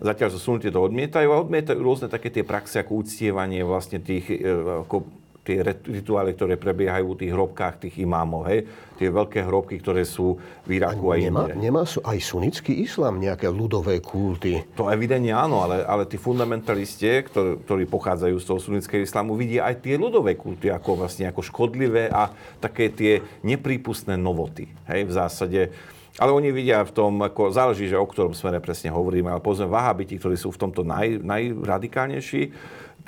Zatiaľ, že sunity to odmietajú a odmietajú rôzne také tie praxe ako uctievanie vlastne tých e, ako tie rituály, ktoré prebiehajú v tých hrobkách tých imámov, hej? Tie veľké hrobky, ktoré sú v Iraku a, a nemá, inde. Nemá aj sunnický islám nejaké ľudové kulty? To evidentne áno, ale, ale tí fundamentalisti, ktorí, ktorí pochádzajú z toho sunnického islámu, vidia aj tie ľudové kulty ako vlastne ako škodlivé a také tie neprípustné novoty. Hej? V zásade ale oni vidia v tom, ako záleží, že o ktorom smere presne hovoríme, ale povedzme vahabiti, ktorí sú v tomto naj, najradikálnejší,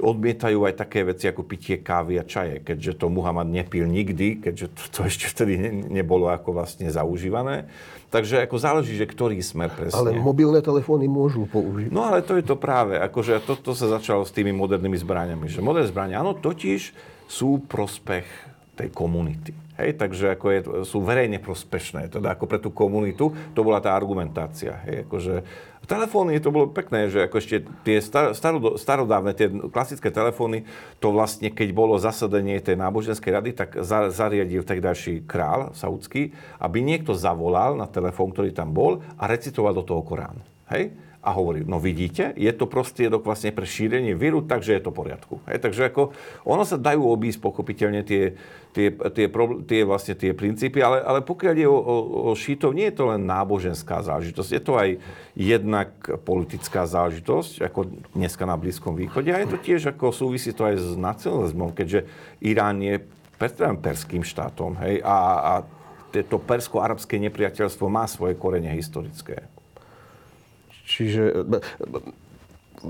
odmietajú aj také veci ako pitie kávy a čaje, keďže to Muhammad nepil nikdy, keďže to, to ešte vtedy ne, nebolo ako vlastne zaužívané. Takže ako záleží, že ktorý smer presne. Ale mobilné telefóny môžu použiť. No ale to je to práve, akože toto sa začalo s tými modernými zbraniami. Že moderné zbrania, áno, totiž sú prospech tej komunity. Hej, takže ako je, sú verejne prospešné. Teda ako pre tú komunitu, to bola tá argumentácia. Hej, akože, telefóny, to bolo pekné, že ako ešte tie star, starodávne, tie klasické telefóny, to vlastne, keď bolo zasadenie tej náboženskej rady, tak za, zariadil vtedajší král saudský, aby niekto zavolal na telefón, ktorý tam bol a recitoval do toho Korán. Hej? A hovorí, no vidíte, je to prostriedok vlastne pre šírenie víru, takže je to v poriadku. Hej, takže ako, ono sa dajú obísť pochopiteľne tie, tie, tie, tie, vlastne tie princípy, ale, ale pokiaľ je o, o, o šítov, nie je to len náboženská záležitosť, je to aj jednak politická záležitosť, ako dneska na Blízkom východe, a je to tiež ako súvisí to aj s nacionalizmom, keďže Irán je perským štátom, hej, a, a to persko-arabské nepriateľstvo má svoje korene historické. Čiže e,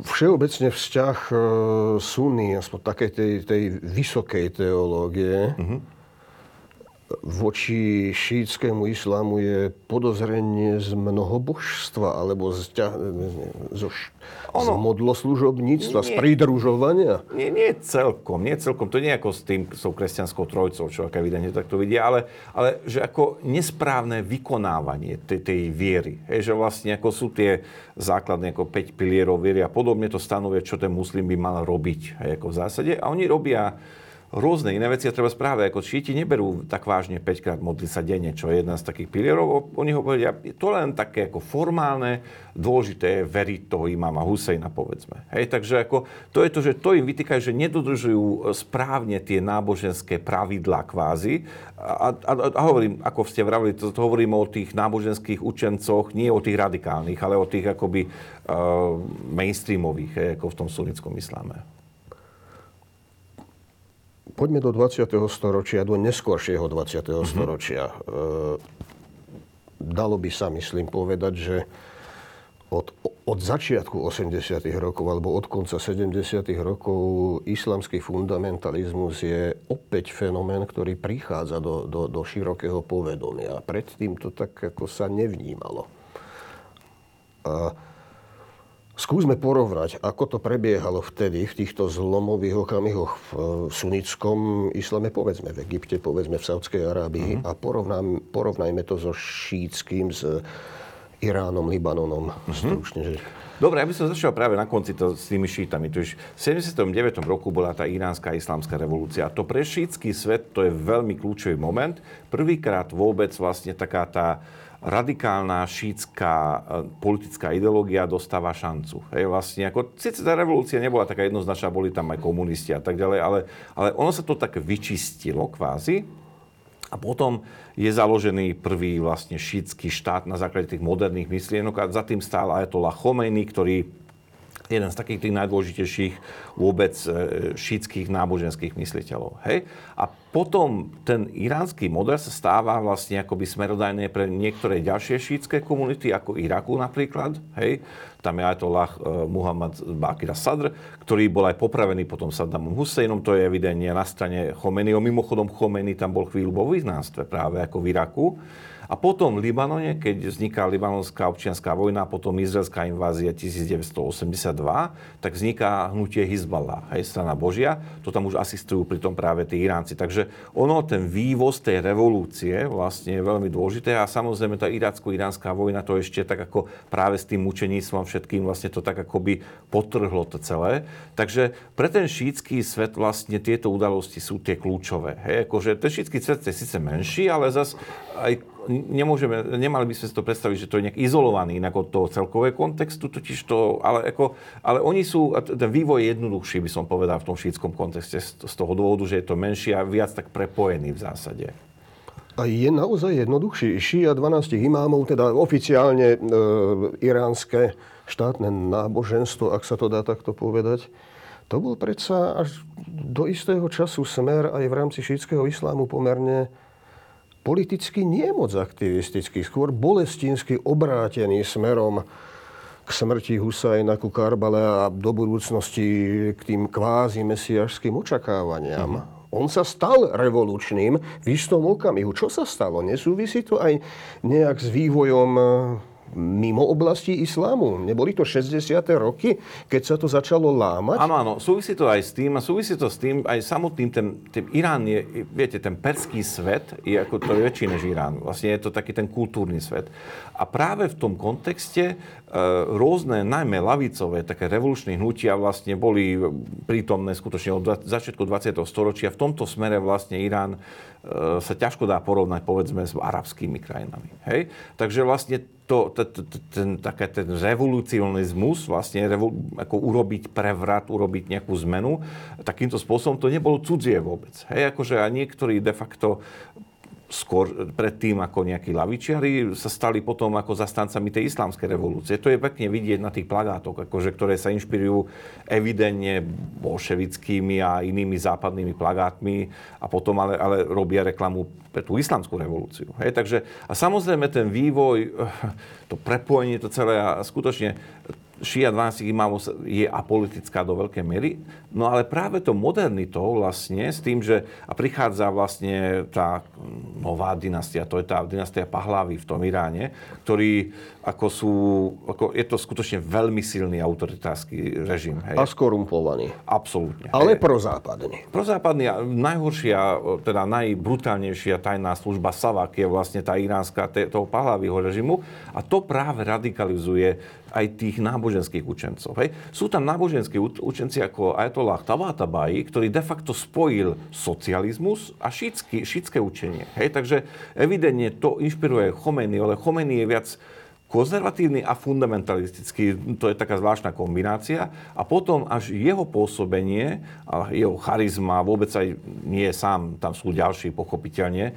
všeobecne vzťah e, Sunny, aspoň takej tej, tej vysokej teológie, uh-huh voči šítskému islámu je podozrenie z mnohobožstva alebo z, ťa, zo, ono, z modloslužobníctva, nie, z pridružovania? Nie, nie celkom, nie celkom. To nie ako s tým, s tou kresťanskou trojcov, čo ak evidentne takto vidia, ale, ale že ako nesprávne vykonávanie tej, tej viery. Hej, že vlastne ako sú tie základné ako 5 pilierov viery a podobne to stanovuje, čo ten muslim by mal robiť. Hej, ako v zásade. A oni robia rôzne iné veci a treba správať, ako šíti neberú tak vážne 5 krát modliť sa denne, čo je jedna z takých pilierov. Oni ho povedia, to len také ako formálne, dôležité je veriť toho imáma Husejna, povedzme. Hej, takže ako, to je to, že to im vytýkajú, že nedodržujú správne tie náboženské pravidlá kvázi. A, a, a hovorím, ako ste vravili, to, to hovorím o tých náboženských učencoch, nie o tých radikálnych, ale o tých akoby uh, mainstreamových, hej, ako v tom sunnickom isláme poďme do 20. storočia, do neskôršieho 20. Mm-hmm. storočia. E, dalo by sa, myslím, povedať, že od, od začiatku 80. rokov alebo od konca 70. rokov islamský fundamentalizmus je opäť fenomén, ktorý prichádza do, do, do širokého povedomia. Predtým to tak ako sa nevnímalo. A Skúsme porovnať, ako to prebiehalo vtedy, v týchto zlomových okamihoch v sunickom islame, povedzme v Egypte, povedzme v Saudskej Arábii uh-huh. a porovnám, porovnajme to so šítským, s Iránom, Libanonom. Uh-huh. Stručne, že... Dobre, ja by som začal práve na konci to, s tými šítami. To v 79. roku bola tá iránska islamská revolúcia. A to pre šítsky svet to je veľmi kľúčový moment. Prvýkrát vôbec vlastne taká tá radikálna šítska e, politická ideológia dostáva šancu. Hej, vlastne, ako, síce tá revolúcia nebola taká jednoznačná, boli tam aj komunisti a tak ďalej, ale, ale ono sa to tak vyčistilo kvázi. A potom je založený prvý vlastne šítsky štát na základe tých moderných myšlienok a za tým stál Ayatollah Khomeini, ktorý jeden z takých tých najdôležitejších vôbec e, šítskych náboženských mysliteľov. Hej? A potom ten iránsky model sa stáva vlastne akoby smerodajné pre niektoré ďalšie šítske komunity, ako Iraku napríklad. Hej? Tam je Ayatollah uh, Muhammad Bakir Sadr, ktorý bol aj popravený potom Saddamom Huseinom, to je evidentne na strane Chomeniho. Mimochodom Chomeni tam bol chvíľu vo vyznánstve práve ako v Iraku. A potom v Libanone, keď vzniká libanonská občianská vojna, potom izraelská invázia 1982, tak vzniká hnutie Hizballah, hej, strana Božia. To tam už asistujú pri tom práve tí Iránci. Takže ono, ten vývoz tej revolúcie vlastne je veľmi dôležité a samozrejme tá iracko-iránska vojna to ešte tak ako práve s tým mučeníctvom všetkým vlastne to tak akoby potrhlo to celé. Takže pre ten šítsky svet vlastne tieto udalosti sú tie kľúčové. Hej, akože ten šítsky svet je síce menší, ale zase aj nemôžeme, nemali by sme si to predstaviť, že to je nejak izolovaný inak od toho celkového kontextu, totiž to, ale, ako, ale oni sú, ten vývoj je jednoduchší, by som povedal, v tom šítskom kontexte z toho dôvodu, že je to menší a viac tak prepojený v zásade. A je naozaj jednoduchší. Šia 12 imámov, teda oficiálne e, iránske štátne náboženstvo, ak sa to dá takto povedať, to bol predsa až do istého času smer aj v rámci šítskeho islámu pomerne politicky nie moc aktivistický, skôr bolestinsky obrátený smerom k smrti Husajna, ku Karbale a do budúcnosti k tým kvázi mesiašským očakávaniam. Mm-hmm. On sa stal revolučným v istom okamihu. Čo sa stalo? Nesúvisí to aj nejak s vývojom mimo oblasti islámu. Neboli to 60. roky, keď sa to začalo lámať? Áno, áno, súvisí to aj s tým a súvisí to s tým aj samotným, ten, ten Irán je, viete, ten perský svet je ako to je väčší než Irán. Vlastne je to taký ten kultúrny svet. A práve v tom kontexte e, rôzne, najmä lavicové, také revolučné hnutia vlastne boli prítomné skutočne od začiatku 20. storočia. V tomto smere vlastne Irán e, sa ťažko dá porovnať, povedzme, s arabskými krajinami. Hej? Takže vlastne to, ten, také ten revolucionizmus, vlastne ako urobiť prevrat, urobiť nejakú zmenu, takýmto spôsobom to nebolo cudzie vôbec. Hej, akože a niektorí de facto skôr predtým ako nejakí lavičiari sa stali potom ako zastancami tej islamskej revolúcie. To je pekne vidieť na tých plagátoch, akože, ktoré sa inšpirujú evidentne bolševickými a inými západnými plagátmi a potom ale, ale robia reklamu pre tú islamskú revolúciu. Hej, takže, a samozrejme ten vývoj, to prepojenie, to celé a skutočne šia 12 imamov je apolitická do veľkej miery, no ale práve to modernitou vlastne s tým, že a prichádza vlastne tá nová dynastia, to je tá dynastia Pahlavy v tom Iráne, ktorý ako sú, ako je to skutočne veľmi silný autoritársky režim. Hej. A skorumpovaný. Absolútne. Ale hej. prozápadný. Prozápadný a najhoršia, teda najbrutálnejšia tajná služba Savak je vlastne tá iránska toho Pahlavyho režimu a to práve radikalizuje aj tých náboženských učencov. Hej. Sú tam náboženskí učenci ako Ayatollah Tabatabai, ktorý de facto spojil socializmus a šítske, šítske učenie. Hej. Takže evidentne to inšpiruje Chomeny, ale Chomeny je viac konzervatívny a fundamentalistický. To je taká zvláštna kombinácia. A potom až jeho pôsobenie, a jeho charizma, vôbec aj nie sám, tam sú ďalší pochopiteľne,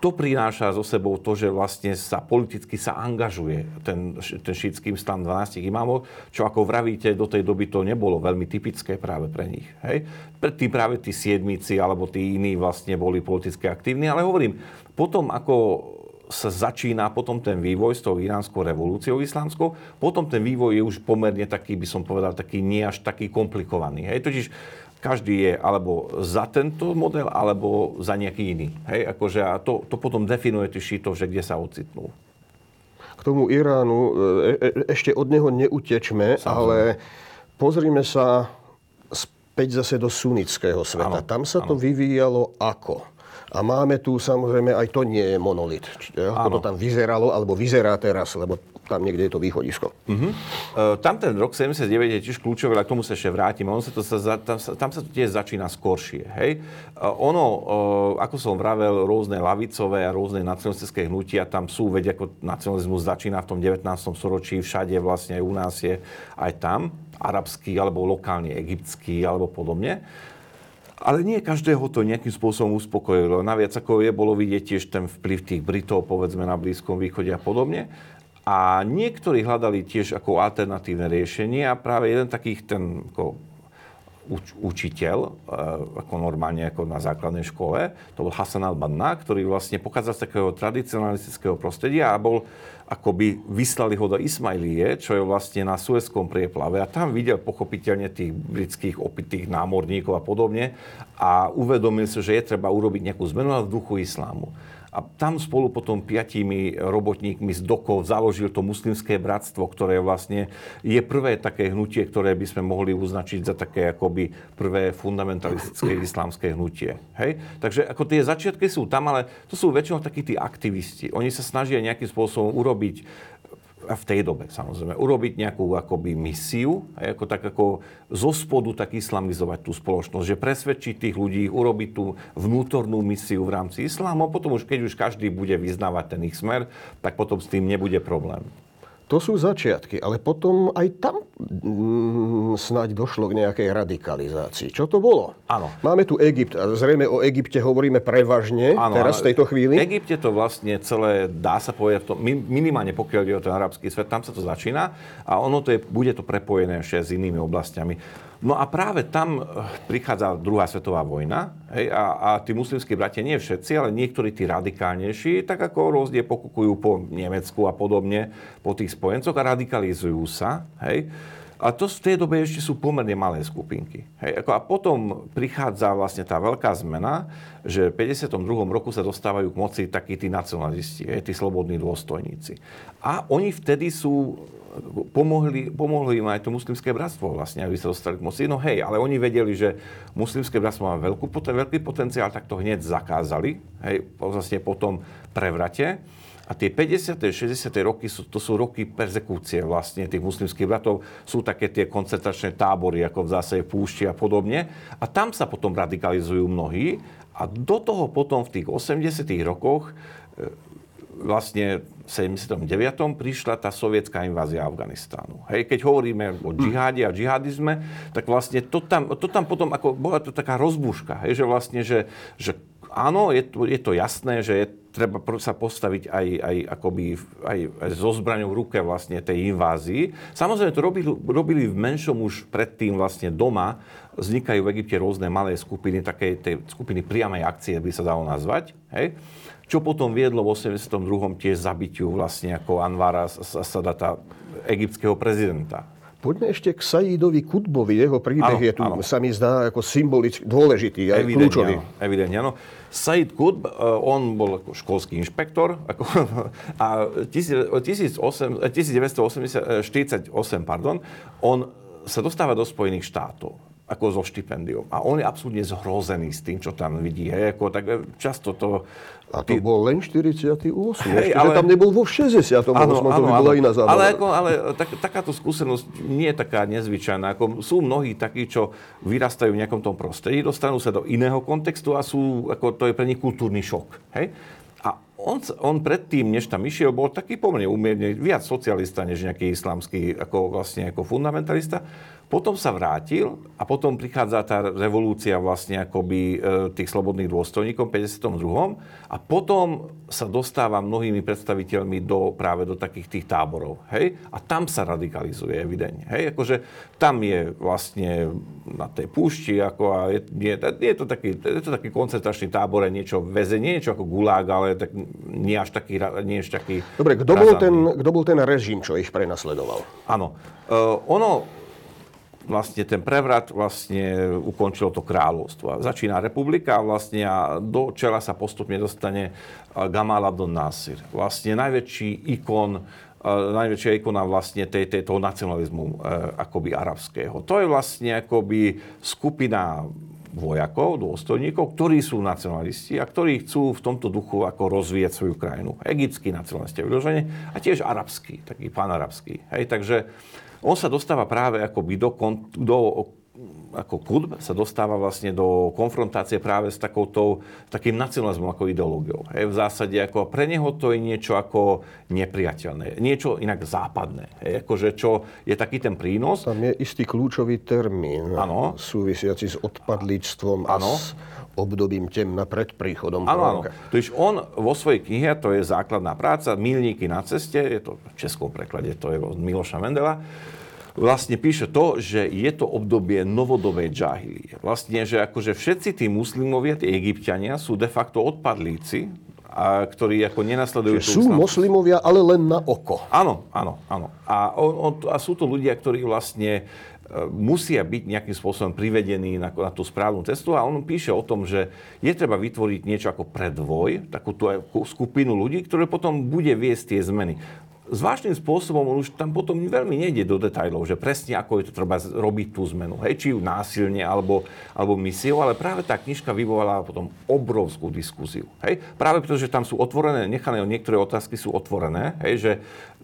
to prináša so sebou to, že vlastne sa politicky sa angažuje ten, ten šítský stan 12 imamov, čo ako vravíte, do tej doby to nebolo veľmi typické práve pre nich. Hej? Predtým práve tí siedmici alebo tí iní vlastne boli politicky aktívni, ale hovorím, potom ako sa začína potom ten vývoj s tou iránskou revolúciou islamskou, potom ten vývoj je už pomerne taký, by som povedal, taký nie až taký komplikovaný. Hej? Totiž každý je alebo za tento model, alebo za nejaký iný. Hej? Akože a to, to potom definuje tých šítov, že kde sa ocitnú. K tomu Iránu e, e, ešte od neho neutečme, Samozrejme. ale pozrime sa späť zase do sunnického sveta. Ano, Tam sa ano. to vyvíjalo ako? A máme tu samozrejme, aj to nie je monolit. Čiže ako Áno. to tam vyzeralo, alebo vyzerá teraz, lebo tam niekde je to východisko. Uh-huh. Uh, tam ten rok 79 je tiež kľúčový, ale k tomu sa ešte vrátime. On sa to sa, tam, sa, tam sa to tiež začína skoršie. Hej? Uh, ono, uh, ako som vravel, rôzne lavicové a rôzne nacionalistické hnutia tam sú, veď ako nacionalizmus začína v tom 19. storočí, všade vlastne aj u nás je aj tam, arabský alebo lokálny egyptský alebo podobne. Ale nie každého to nejakým spôsobom uspokojilo. Naviac ako je, bolo vidieť tiež ten vplyv tých Britov, povedzme, na Blízkom východe a podobne. A niektorí hľadali tiež ako alternatívne riešenie a práve jeden takých ten ako uč, učiteľ, e, ako normálne ako na základnej škole, to bol Hasan al-Banna, ktorý vlastne pochádzal z takého tradicionalistického prostredia a bol akoby vyslali ho do Ismailie, čo je vlastne na Suezkom prieplave. A tam videl pochopiteľne tých britských opitých námorníkov a podobne. A uvedomil si, že je treba urobiť nejakú zmenu v duchu islámu. A tam spolu potom piatimi robotníkmi z dokov založil to muslimské bratstvo, ktoré vlastne je prvé také hnutie, ktoré by sme mohli uznačiť za také akoby prvé fundamentalistické islámske hnutie. Hej? Takže ako tie začiatky sú tam, ale to sú väčšinou takí tí aktivisti. Oni sa snažia nejakým spôsobom urobiť a v tej dobe samozrejme, urobiť nejakú akoby misiu, ako tak ako zo spodu tak islamizovať tú spoločnosť, že presvedčiť tých ľudí, urobiť tú vnútornú misiu v rámci islámu a potom už keď už každý bude vyznávať ten ich smer, tak potom s tým nebude problém. To sú začiatky, ale potom aj tam mm, snáď došlo k nejakej radikalizácii. Čo to bolo? Áno. Máme tu Egypt a zrejme o Egypte hovoríme prevažne áno, teraz v tejto chvíli. V Egypte to vlastne celé, dá sa povedať, to, minimálne pokiaľ ide o ten arabský svet, tam sa to začína a ono to je, bude to prepojené ešte s inými oblastiami. No a práve tam eh, prichádza druhá svetová vojna hej, a, a tí muslimskí bratia, nie všetci, ale niektorí tí radikálnejší, tak ako rôzne pokukujú po Nemecku a podobne, po tých spojencoch a radikalizujú sa. Hej. A to v tej dobe ešte sú pomerne malé skupinky. Hej, ako a potom prichádza vlastne tá veľká zmena, že v 52. roku sa dostávajú k moci takí tí nacionalisti, hej, tí slobodní dôstojníci. A oni vtedy sú pomohli, pomohli im aj to muslimské bratstvo vlastne, aby sa dostali k moci. No hej, ale oni vedeli, že muslimské bratstvo má veľkú, veľký potenciál, tak to hneď zakázali, hej, vlastne po tom prevrate. A tie 50. 60. roky sú, to sú roky persekúcie vlastne tých muslimských bratov. Sú také tie koncentračné tábory, ako v zásade púšti a podobne. A tam sa potom radikalizujú mnohí. A do toho potom v tých 80. rokoch e, vlastne 79. prišla tá sovietská invázia Afganistánu. Hej, keď hovoríme o džiháde a džihadizme, tak vlastne to tam, to tam potom ako, bola to taká rozbuška, hej, že vlastne, že, že áno, je to, je to jasné, že je treba sa postaviť aj, aj, akoby, aj, aj so zbraňou v ruke vlastne tej invázii. Samozrejme to robili, robili v menšom už predtým vlastne doma. Vznikajú v Egypte rôzne malé skupiny, také tej skupiny priamej akcie by sa dalo nazvať. Hej? Čo potom viedlo v 82. tiež zabitiu vlastne ako Anvara Sadata, egyptského prezidenta. Poďme ešte k Saídovi Kutbovi. Jeho príbeh ano, je tu, ano. sa mi zdá, ako symbolicky dôležitý, aj evidentne, kľúčový. Áno, evidentne, áno. Said Kutb, eh, on bol ako školský inšpektor ako, a 1948, pardon, on sa dostáva do Spojených štátov ako so štipendium. A on je absolútne zhrozený s tým, čo tam vidí. Hej, ako, tak e, často to... A to bol len 48. Hej, ale... tam nebol vo 60. Áno, áno, bola iná zábava. Ale, ako, ale tak, takáto skúsenosť nie je taká nezvyčajná. Ako, sú mnohí takí, čo vyrastajú v nejakom tom prostredí, dostanú sa do iného kontextu a sú, ako, to je pre nich kultúrny šok. Hej? A on, on predtým, než tam išiel, bol taký pomerne umierne, viac socialista, než nejaký islamský, ako vlastne ako fundamentalista. Potom sa vrátil a potom prichádza tá revolúcia vlastne akoby e, tých slobodných dôstojníkov v 52. A potom sa dostáva mnohými predstaviteľmi do, práve do takých tých táborov. Hej? A tam sa radikalizuje evidentne. Hej? Akože tam je vlastne na tej púšti, ako a je, je, je, to taký, je to taký koncentračný tábor, niečo väzenie, niečo ako gulák, ale tak nie až taký, nie až taký Dobre, kto bol, ten, kto bol ten režim, čo ich prenasledoval? Áno. Uh, ono, vlastne ten prevrat vlastne ukončilo to kráľovstvo. Začína republika vlastne a do čela sa postupne dostane Gamal Abdel Nasir. Vlastne najväčší ikon najväčšia ikona vlastne tej, tej, toho nacionalizmu e, akoby arabského. To je vlastne akoby skupina vojakov, dôstojníkov, ktorí sú nacionalisti a ktorí chcú v tomto duchu ako rozvíjať svoju krajinu. Egyptskí nacionalisti a tiež arabský, taký panarabský. Hej, takže on sa dostáva práve akoby do, do ako Kudb sa dostáva vlastne do konfrontácie práve s takouto, takým nacionalizmom ako ideológiou. Hej, v zásade ako pre neho to je niečo ako nepriateľné, niečo inak západné. Hej, akože čo je taký ten prínos. Tam je istý kľúčový termín ano. súvisiaci s odpadlíctvom a ano. s obdobím temna pred príchodom Áno, áno. Totiž on vo svojej knihe, to je základná práca, Milníky na ceste, je to v českom preklade, to je od Miloša Mendela, vlastne píše to, že je to obdobie novodobej džahilie. Vlastne, že akože všetci tí muslimovia, tí egyptiania sú de facto odpadlíci, a ktorí ako nenasledujú tú Sú moslimovia, ale len na oko. Áno, áno, áno. A, on, on, a sú to ľudia, ktorí vlastne e, musia byť nejakým spôsobom privedení na, na tú správnu cestu a on píše o tom, že je treba vytvoriť niečo ako predvoj, takú tú skupinu ľudí, ktoré potom bude viesť tie zmeny zvláštnym spôsobom on už tam potom veľmi nejde do detajlov, že presne ako je to treba robiť tú zmenu. Hej, či ju násilne alebo, alebo misiou, ale práve tá knižka vyvolala potom obrovskú diskusiu. Hej, práve preto, že tam sú otvorené, nechané niektoré otázky sú otvorené, hej, že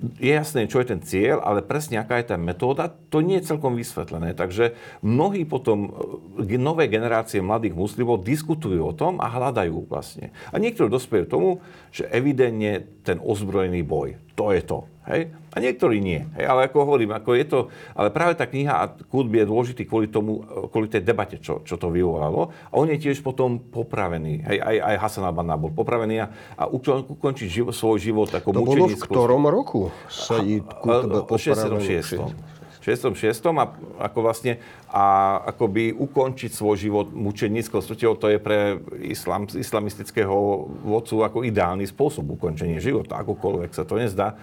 je jasné, čo je ten cieľ, ale presne aká je tá metóda, to nie je celkom vysvetlené. Takže mnohí potom, e, nové generácie mladých muslimov diskutujú o tom a hľadajú vlastne. A niektorí dospejú tomu, že evidentne ten ozbrojený boj, to je to. Hej? A niektorí nie. Hej? Ale ako hovorím, ako je to, ale práve tá kniha a Kudby je dôležitý kvôli tomu, kvôli tej debate, čo, čo to vyvolalo. A on je tiež potom popravený. Hej? Aj, aj Hasan al-Banna bol popravený a, a ukončí živo, svoj život ako To bolo v ktorom roku sa Kutb popravený? 66. a ako vlastne a akoby ukončiť svoj život mučenickou smrťou, to je pre islam, islamistického vodcu ako ideálny spôsob ukončenia života, akokoľvek sa to nezdá.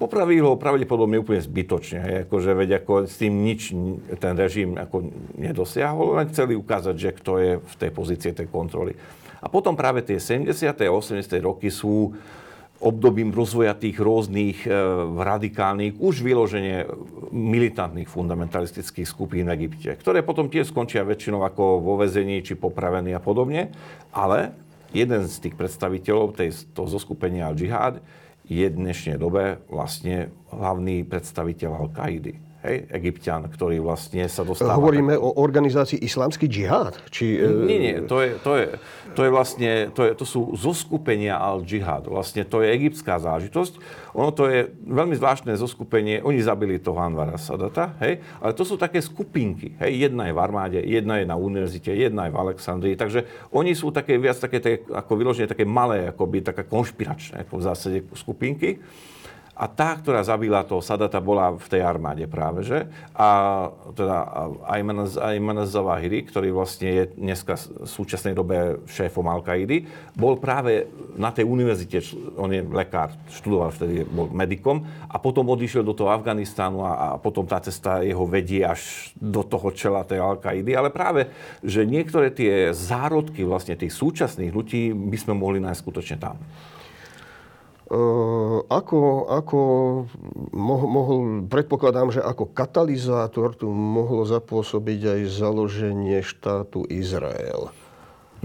Popravili ho pravdepodobne úplne zbytočne, hej, akože veď ako s tým nič ten režim ako nedosiahol, len chceli ukázať, že kto je v tej pozícii tej kontroly. A potom práve tie 70. a 80. roky sú obdobím rozvoja tých rôznych e, radikálnych, už vyloženie militantných fundamentalistických skupín v Egypte, ktoré potom tiež skončia väčšinou ako vo vezení či popravení a podobne. Ale jeden z tých predstaviteľov tej, toho zoskupenia Al-Jihad je v dnešnej dobe vlastne hlavný predstaviteľ Al-Kaidy hej, egyptian, ktorý vlastne sa dostáva... Hovoríme tak... o organizácii Islamský džihad? Či, e, nie, nie, to je, to je, to je vlastne, to, je, to sú zoskupenia al-džihad. Vlastne to je egyptská zážitosť. Ono to je veľmi zvláštne zoskupenie. Oni zabili toho Anvara Sadata, hej, ale to sú také skupinky. Hej, jedna je v armáde, jedna je na univerzite, jedna je v Alexandrii. Takže oni sú také viac také, také ako vyložené také malé, akoby taká konšpiračné ako v zásade skupinky. A tá, ktorá zabila toho Sadata, bola v tej armáde práve, že? A teda Ayman Zawahiri, ktorý vlastne je dneska v súčasnej dobe šéfom Al-Kaidy, bol práve na tej univerzite, on je lekár, študoval vtedy, bol medikom a potom odišiel do toho Afganistánu a, a potom tá cesta jeho vedie až do toho čela tej Al-Kaidy. Ale práve, že niektoré tie zárodky vlastne tých súčasných ľudí by sme mohli nájsť skutočne tam. Ako, ako mohol, predpokladám, že ako katalizátor tu mohlo zapôsobiť aj založenie štátu Izrael.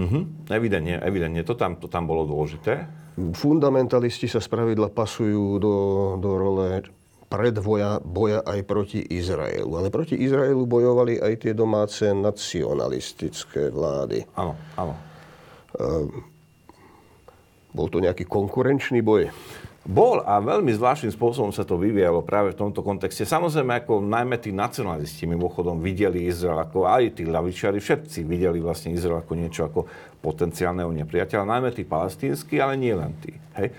Mhm, evidentne, evidentne. To tam, to tam bolo dôležité. Fundamentalisti sa spravidla pasujú do, do role predvoja boja aj proti Izraelu. Ale proti Izraelu bojovali aj tie domáce nacionalistické vlády. Áno, áno. Ehm, bol to nejaký konkurenčný boj? Bol a veľmi zvláštnym spôsobom sa to vyvíjalo práve v tomto kontexte. Samozrejme, ako najmä tí nacionalisti mimochodom videli Izrael ako aj tí lavičiari, všetci videli vlastne Izrael ako niečo ako potenciálneho nepriateľa, najmä tí palestínsky, ale nie len tí. Hej?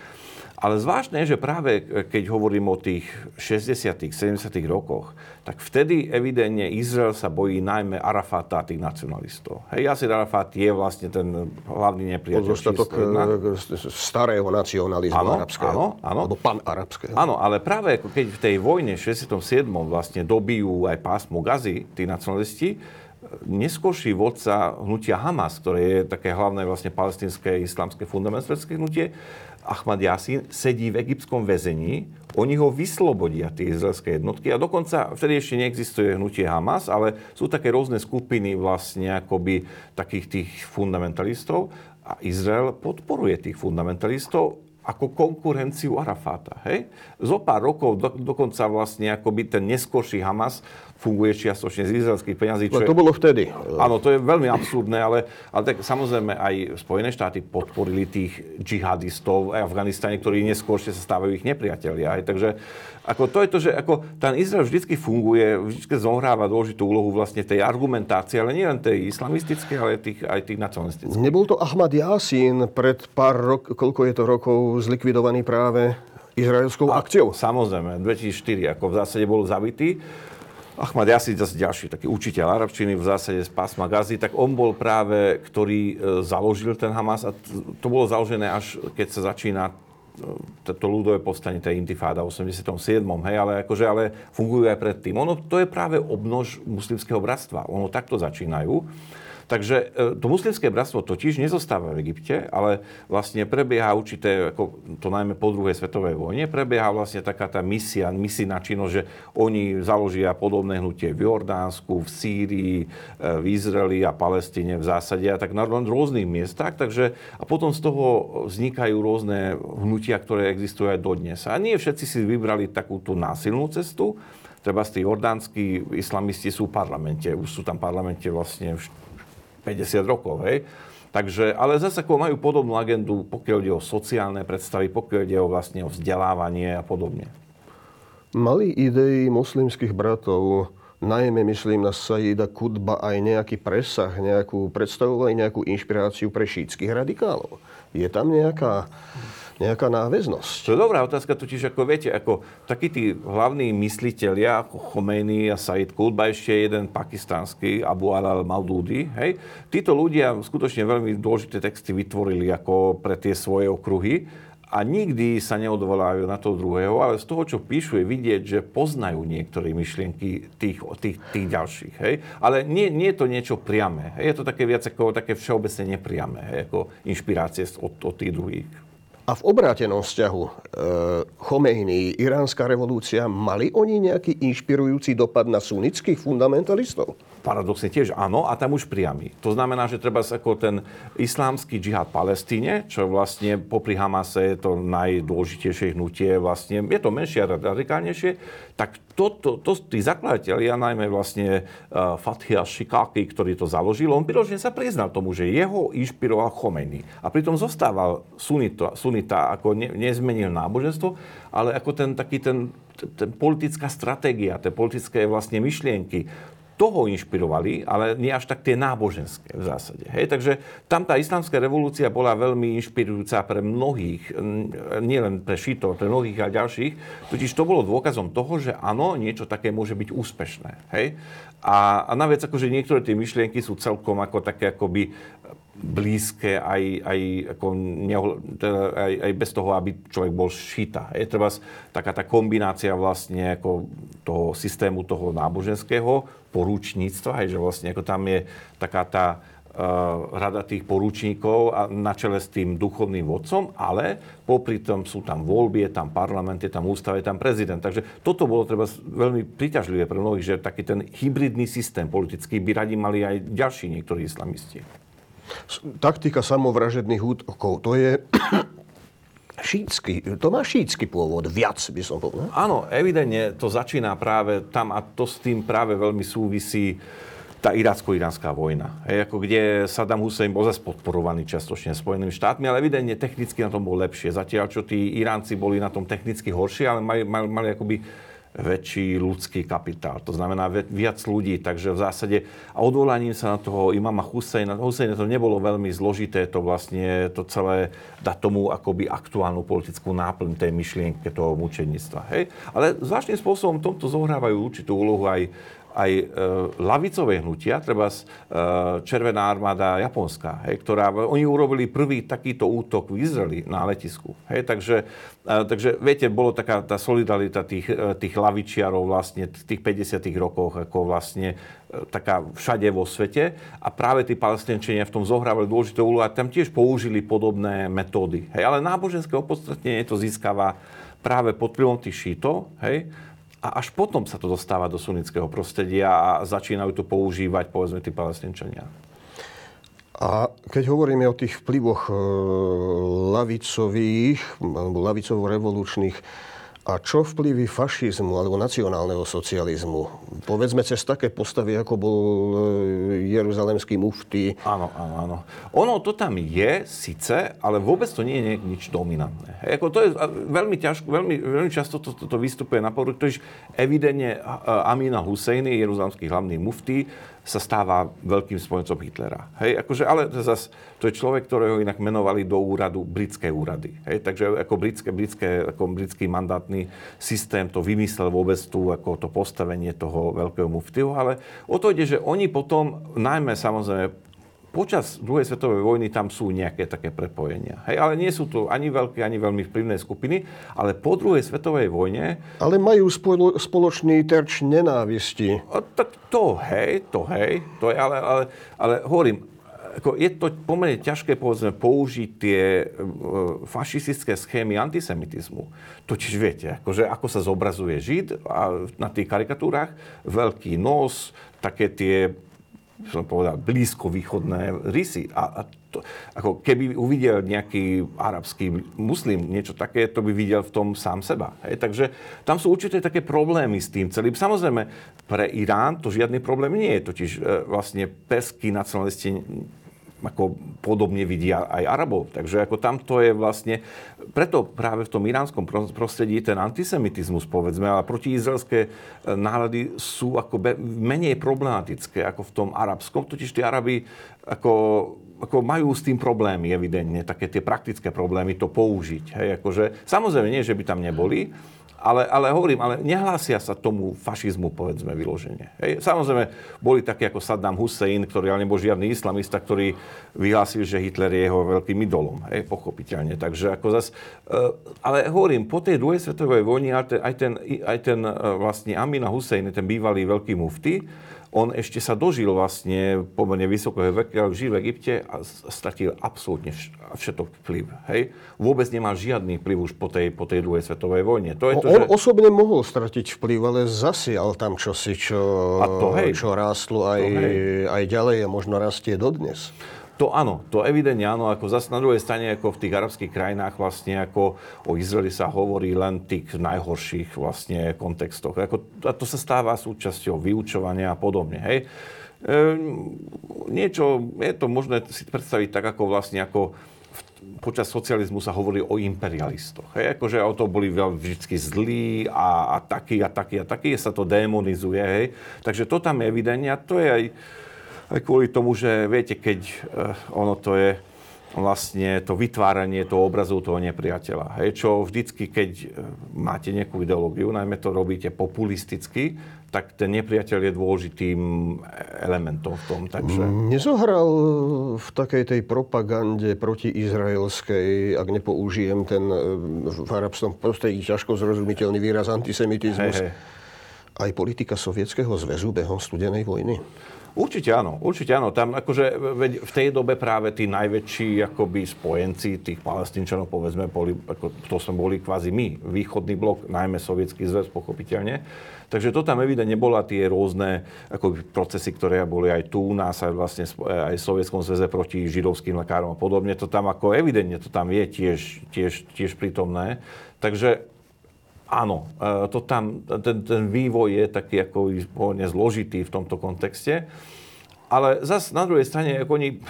Ale zvláštne je, že práve keď hovorím o tých 60 70 rokoch, tak vtedy evidentne Izrael sa bojí najmä Arafata a tých nacionalistov. Hej, Yasir Arafat je vlastne ten hlavný nepriateľ. Podstatok e, starého nacionalizmu áno, arabského. Áno, áno. Alebo pan-arabského. Áno, ale práve keď v tej vojne 67. vlastne dobijú aj pásmo Gazy, tí nacionalisti, neskôrší vodca hnutia Hamas, ktoré je také hlavné vlastne palestinské islamské fundamentalistické hnutie, Ahmad Yasin sedí v egyptskom väzení, oni ho vyslobodia, tie izraelské jednotky. A dokonca vtedy ešte neexistuje hnutie Hamas, ale sú také rôzne skupiny vlastne akoby takých tých fundamentalistov. A Izrael podporuje tých fundamentalistov ako konkurenciu Arafáta. Hej? Zo pár rokov do, dokonca vlastne akoby ten neskorší Hamas funguje čiastočne z izraelských peňazí. Čo to bolo vtedy. Áno, to je veľmi absurdné, ale, ale tak samozrejme aj Spojené štáty podporili tých džihadistov aj v Afganistane, ktorí neskôršie sa stávajú ich nepriatelia. Aj. Takže ako to je to, že ako ten Izrael vždy funguje, vždy zohráva dôležitú úlohu vlastne tej argumentácie, ale nie len tej islamistickej, ale tých, aj tých nacionalistických. Nebol to Ahmad Yasin pred pár rok, koľko je to rokov zlikvidovaný práve izraelskou akciou? Samozrejme, 2004, ako v zásade bol zabitý. Ahmad Yasin, zase ďalší taký učiteľ arabčiny v zásade z pásma Gazy, tak on bol práve, ktorý e, založil ten Hamas a to bolo založené až keď sa začína e, to ľudové povstanie, tá intifáda v 87. Hej, ale, akože, ale fungujú aj predtým. Ono, to je práve obnož muslimského bratstva. Ono takto začínajú. Takže e, to muslimské bratstvo totiž nezostáva v Egypte, ale vlastne prebieha určité, ako to najmä po druhej svetovej vojne, prebieha vlastne taká tá misia, misijná činnosť, že oni založia podobné hnutie v Jordánsku, v Sýrii, e, v Izraeli a Palestíne v zásade a tak na rôznych miestach. Takže, a potom z toho vznikajú rôzne hnutia, ktoré existujú aj dodnes. A nie všetci si vybrali takúto násilnú cestu, Treba tí jordánsky islamisti sú v parlamente, už sú tam v parlamente vlastne 50 rokov, hej. Takže, ale zase ako majú podobnú agendu, pokiaľ ide o sociálne predstavy, pokiaľ ide o vlastne o vzdelávanie a podobne. Mali idei moslimských bratov, najmä myslím na Saida Kudba, aj nejaký presah, nejakú predstavovali nejakú inšpiráciu pre šítskych radikálov? Je tam nejaká nejaká náväznosť? To je dobrá otázka, totiž ako viete, ako takí tí hlavní mysliteľia, ako Khomeini a Said Qutb, ešte jeden pakistánsky, Abu al Maududi, hej, títo ľudia skutočne veľmi dôležité texty vytvorili ako pre tie svoje okruhy a nikdy sa neodvolávajú na toho druhého, ale z toho, čo píšu, je vidieť, že poznajú niektoré myšlienky tých, tých, tých ďalších. Hej? Ale nie, nie je to niečo priame. Hej? Je to také viac ako také všeobecne nepriame, hej? ako inšpirácie od, od tých druhých. A v obrátenom vzťahu e, Chomeiny, iránska revolúcia, mali oni nejaký inšpirujúci dopad na sunnických fundamentalistov? Paradoxne tiež áno, a tam už priamy. To znamená, že treba ako ten islámsky džihad Palestíne, čo vlastne popri Hamase je to najdôležitejšie hnutie, vlastne je to menšie a radikálnejšie, tak to, to, tí zakladatelia, najmä vlastne uh, Fathia Shikaki, ktorý to založil, on prirožne sa priznal tomu, že jeho inšpiroval Khomeini. A pritom zostával sunita, sunita ako ne, nezmenil náboženstvo, ale ako ten taký ten, ten politická stratégia, tie politické vlastne myšlienky, toho inšpirovali, ale nie až tak tie náboženské v zásade. Hej? Takže tam tá islamská revolúcia bola veľmi inšpirujúca pre mnohých, nielen pre šítov, pre mnohých a ďalších. Totiž to bolo dôkazom toho, že áno, niečo také môže byť úspešné. Hej? A, a naviac akože niektoré tie myšlienky sú celkom ako také akoby blízke aj, aj, ako neho, teda aj, aj bez toho, aby človek bol šita. Je treba taká tá kombinácia vlastne ako toho systému toho náboženského porúčníctva, hej, že vlastne ako tam je taká tá uh, rada tých porúčníkov a na čele s tým duchovným vodcom, ale popri tom sú tam voľby, je tam parlament, je tam ústav, je tam prezident. Takže toto bolo treba veľmi priťažlivé pre mnohých, že taký ten hybridný systém politický by radi mali aj ďalší niektorí islamisti. Taktika samovražedných útokov, to je šítsky, to má šítsky pôvod, viac by som povedal. Áno, evidentne to začína práve tam a to s tým práve veľmi súvisí tá iracko-iránska vojna. Hej, ako kde Saddam Hussein bol zase podporovaný častočne Spojenými štátmi, ale evidentne technicky na tom bol lepšie. Zatiaľ, čo tí Iránci boli na tom technicky horšie, ale mali, mali, mali akoby väčší ľudský kapitál. To znamená viac ľudí, takže v zásade a odvolaním sa na toho imama Husejna, Husejna to nebolo veľmi zložité to vlastne to celé dať tomu akoby aktuálnu politickú náplň tej myšlienky toho mučenictva. Hej? Ale zvláštnym spôsobom tomto zohrávajú určitú úlohu aj aj e, lavicové hnutia, treba e, Červená armáda Japonska, hej, ktorá, oni urobili prvý takýto útok v Izraeli na letisku. Hej, takže, e, takže, viete, bolo taká tá solidarita tých, e, tých lavičiarov vlastne v tých 50 rokoch, ako vlastne e, taká všade vo svete a práve tí palestinčania v tom zohrávali dôležitú úlohu a tam tiež použili podobné metódy. Hej, ale náboženské opodstatnenie to získava práve pod vplyvom tých šítov, hej, a až potom sa to dostáva do sunnického prostredia a začínajú to používať, povedzme, tí palestinčania. A keď hovoríme o tých vplyvoch e, lavicových alebo lavicovo-revolučných a čo vplyvy fašizmu alebo nacionálneho socializmu? Povedzme cez také postavy, ako bol e, jeruzalemský mufty. Áno, áno, áno. Ono to tam je, síce, ale vôbec to nie je nič dominantné. Hej, ako to je veľmi ťažko, veľmi, veľmi často to, to, to vystupuje na povrch, je evidentne Amina Husseini, jeruzalemský hlavný mufty, sa stáva veľkým spojencom Hitlera. Hej, akože, ale zas, to je človek, ktorého inak menovali do úradu britské úrady. Hej, takže ako, britské, britské, ako britský mandátny systém to vymyslel vôbec tu, ako to postavenie toho veľkého muftiu, ale o to ide, že oni potom, najmä samozrejme počas druhej svetovej vojny tam sú nejaké také prepojenia. Hej, ale nie sú to ani veľké, ani veľmi vplyvné skupiny, ale po druhej svetovej vojne... Ale majú spolo, spoločný terč nenávisti. A, tak to hej, to hej, to je, ale, ale, ale hovorím, ako je to pomerne ťažké povedzme, použiť tie e, fašistické schémy antisemitizmu. Totiž viete, akože, ako sa zobrazuje Žid a na tých karikatúrach, veľký nos, také tie som povedal, blízko-východné rysy. A, a to, ako keby uvidel nejaký arabský muslim niečo také, to by videl v tom sám seba. Hej? Takže tam sú určite také problémy s tým celým. Samozrejme, pre Irán to žiadny problém nie je. Totiž e, vlastne perskí nacionalisti ako podobne vidia aj Arabov. Takže ako tam to je vlastne, preto práve v tom iránskom prostredí ten antisemitizmus, povedzme, ale protiizraelské e, nálady sú ako menej problematické ako v tom arabskom, totiž tí Arabi ako ako majú s tým problémy, evidentne, také tie praktické problémy to použiť. Hej, akože, samozrejme nie, že by tam neboli, ale, ale hovorím, ale nehlásia sa tomu fašizmu, povedzme, vyloženie. Hej. Samozrejme, boli takí ako Saddam Hussein, ktorý ale nebol žiadny islamista, ktorý vyhlásil, že Hitler je jeho veľkým idolom. Hej, pochopiteľne. Takže ako zas, uh, ale hovorím, po tej druhej svetovej vojne aj ten, aj ten, uh, vlastne Amina Hussein, ten bývalý veľký mufty, on ešte sa dožil vlastne pomerne vysokého veku, žil v Egypte a stratil absolútne všetok vplyv. Hej? Vôbec nemal žiadny vplyv už po tej, po tej druhej svetovej vojne. To je to, on že... osobne mohol stratiť vplyv, ale zasial tam čosi, čo, a to, hej. čo rástlo aj, aj ďalej a možno rastie dodnes. To áno, to evidentne áno, ako zase na druhej strane, ako v tých arabských krajinách vlastne ako o Izraeli sa hovorí len v tých najhorších vlastne kontextoch. Ako, a to sa stáva súčasťou vyučovania a podobne, hej. E, niečo, je to možné si predstaviť tak, ako vlastne ako počas socializmu sa hovorí o imperialistoch. Hej? Akože o to boli vždy zlí a, a takí a takí a takí, sa to demonizuje. Hej? Takže to tam je evidentne a to je aj aj kvôli tomu, že viete, keď uh, ono to je vlastne to vytváranie toho obrazu toho nepriateľa. Hej, čo vždycky, keď eh, máte nejakú ideológiu, najmä to robíte populisticky, tak ten nepriateľ je dôležitým elementom v tom. Takže... Nezohral v takej tej propagande proti izraelskej, ak nepoužijem ten eh, v arabskom prostredí ťažko zrozumiteľný výraz antisemitizmus, hey, hey. aj politika Sovietskeho zväzu behom studenej vojny? Určite áno, určite áno. Tam akože v tej dobe práve tí najväčší akoby spojenci tých palestínčanov, povedzme, boli, ako, to sme boli kvázi my, východný blok, najmä sovietský zväz, pochopiteľne. Takže to tam evidentne bola tie rôzne ako procesy, ktoré boli aj tu u nás, aj vlastne aj v Sovietskom zväze proti židovským lekárom a podobne. To tam ako evidentne to tam je tiež, tiež, tiež prítomné. Takže Áno, e, to tam, ten, ten vývoj je taký ako zložitý v tomto kontexte. Ale zase na druhej strane, ako oni,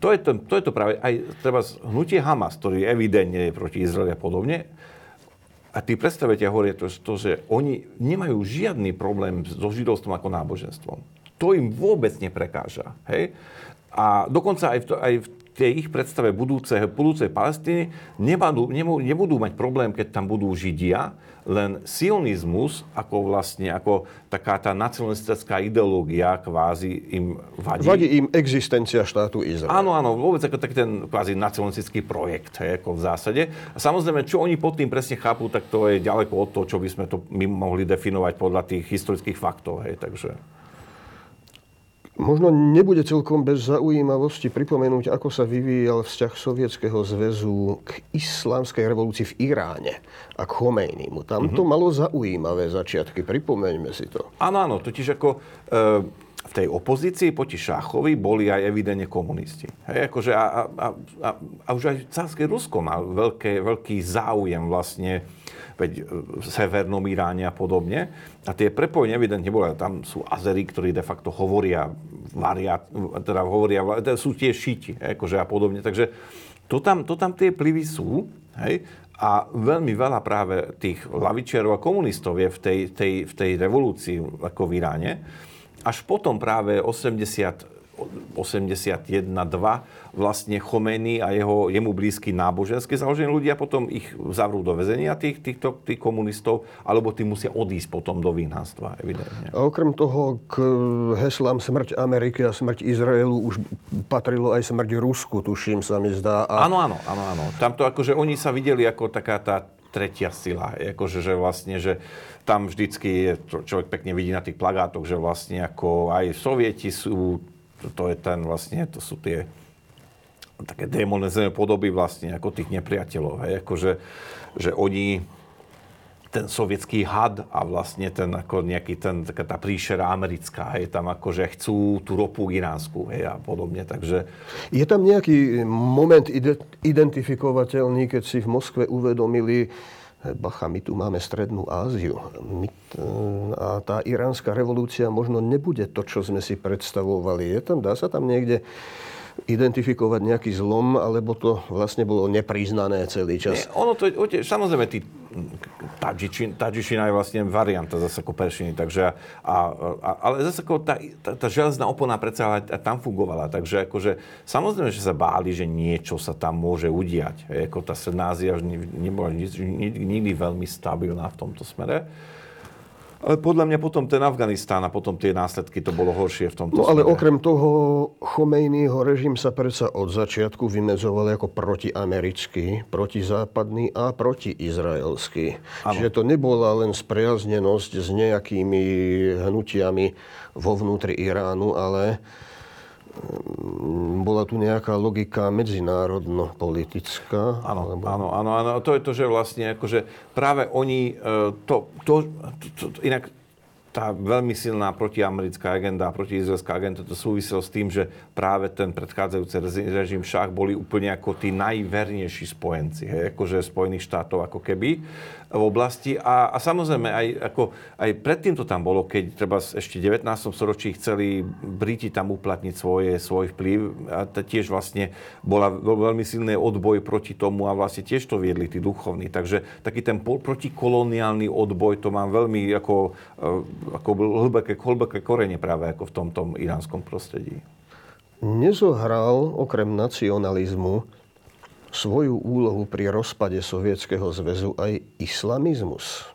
to, je to, to je to práve aj treba hnutie Hamas, ktorý evidentne je proti Izraeli a podobne. A tí predstaviteľia hovoria to, to, že oni nemajú žiadny problém so židovstvom ako náboženstvom. To im vôbec neprekáža. Hej? A dokonca aj v, to, aj v tej ich predstave budúce, budúcej Palestíny nebudú, nebudú mať problém, keď tam budú Židia, len sionizmus, ako vlastne, ako taká tá nacionalistická ideológia kvázi im vadí. Vadí im existencia štátu Izrael. Áno, áno, vôbec ako taký ten kvázi nacionalistický projekt, hej, ako v zásade. A samozrejme, čo oni pod tým presne chápu, tak to je ďaleko od toho, čo by sme to my mohli definovať podľa tých historických faktov, hej, takže... Možno nebude celkom bez zaujímavosti pripomenúť, ako sa vyvíjal vzťah Sovietskeho zväzu k islámskej revolúcii v Iráne a k Chomejnimu. Tam to mm-hmm. malo zaujímavé začiatky, pripomeňme si to. Áno, áno, totiž ako e, v tej opozícii proti Šachovi boli aj evidentne komunisti. Hej, akože a, a, a, a už aj cárske Rusko má veľké, veľký záujem vlastne veď v Severnom Iráne a podobne. A tie prepojenia evidentne boli. Tam sú Azery, ktorí de facto hovoria, varia, teda hovoria, teda sú tie šiti, akože a podobne. Takže to tam, to tam tie plivy sú. Hej? A veľmi veľa práve tých lavičiarov a komunistov je v tej, tej, v tej revolúcii ako v Iráne. Až potom práve 80 81-2 vlastne Chomeny a jeho, jemu blízky náboženské založení ľudia potom ich zavrú do väzenia, tých, týchto, tých komunistov, alebo tí musia odísť potom do výhnanstva, evidentne. A okrem toho k heslám smrť Ameriky a smrť Izraelu už patrilo aj smrť Rusku, tuším sa mi zdá. A... Áno, áno, áno, áno. Tamto akože oni sa videli ako taká tá tretia sila. Akože, že vlastne, že tam vždycky je, človek pekne vidí na tých plagátoch, že vlastne ako aj sovieti sú to je ten vlastne, to sú tie také demonizované podoby vlastne ako tých nepriateľov. Hej? Akože, že oni ten sovietský had a vlastne ten ako nejaký ten, taká tá príšera americká, hej, tam akože chcú tú ropu iránsku, hej, a podobne, takže... Je tam nejaký moment identifikovateľný, keď si v Moskve uvedomili, Bacha, my tu máme Strednú Áziu. My, a tá iránska revolúcia možno nebude to, čo sme si predstavovali. Je tam, dá sa tam niekde identifikovať nejaký zlom, alebo to vlastne bolo nepriznané celý čas? Nie, ono to je, samozrejme, tí Tadžičina, je vlastne varianta zase ako peršiny, takže, a, a, ale zase ako tá, tá, tá železná opona predsa aj tam fungovala, takže akože, samozrejme, že sa báli, že niečo sa tam môže udiať. Hej, ako tá Sredná Ázia nebola nikdy veľmi stabilná v tomto smere. Ale podľa mňa potom ten Afganistán a potom tie následky to bolo horšie v tomto No ale smere. okrem toho Chomejnýho režim sa predsa od začiatku vymedzoval ako protiamerický, protizápadný a protiizraelský. Ano. Čiže to nebola len spriaznenosť s nejakými hnutiami vo vnútri Iránu, ale bola tu nejaká logika medzinárodno-politická? Áno, alebo... áno, áno, áno. To je to, že vlastne akože práve oni e, to, to, to, to inak tá veľmi silná protiamerická agenda a protiizraelská agenda to súviselo s tým, že práve ten predchádzajúci režim šach boli úplne ako tí najvernejší spojenci, hej, akože Spojených štátov ako keby v oblasti. A, a samozrejme, aj, ako, aj predtým to tam bolo, keď treba ešte v 19. storočí chceli Briti tam uplatniť svoje, svoj vplyv. A to tiež vlastne bola veľmi silný odboj proti tomu a vlastne tiež to viedli tí duchovní. Takže taký ten protikoloniálny odboj, to mám veľmi ako, eh, ako hlboké, hlboké korene práve ako v tomto iránskom prostredí. Nezohral okrem nacionalizmu svoju úlohu pri rozpade Sovietskeho zväzu aj islamizmus?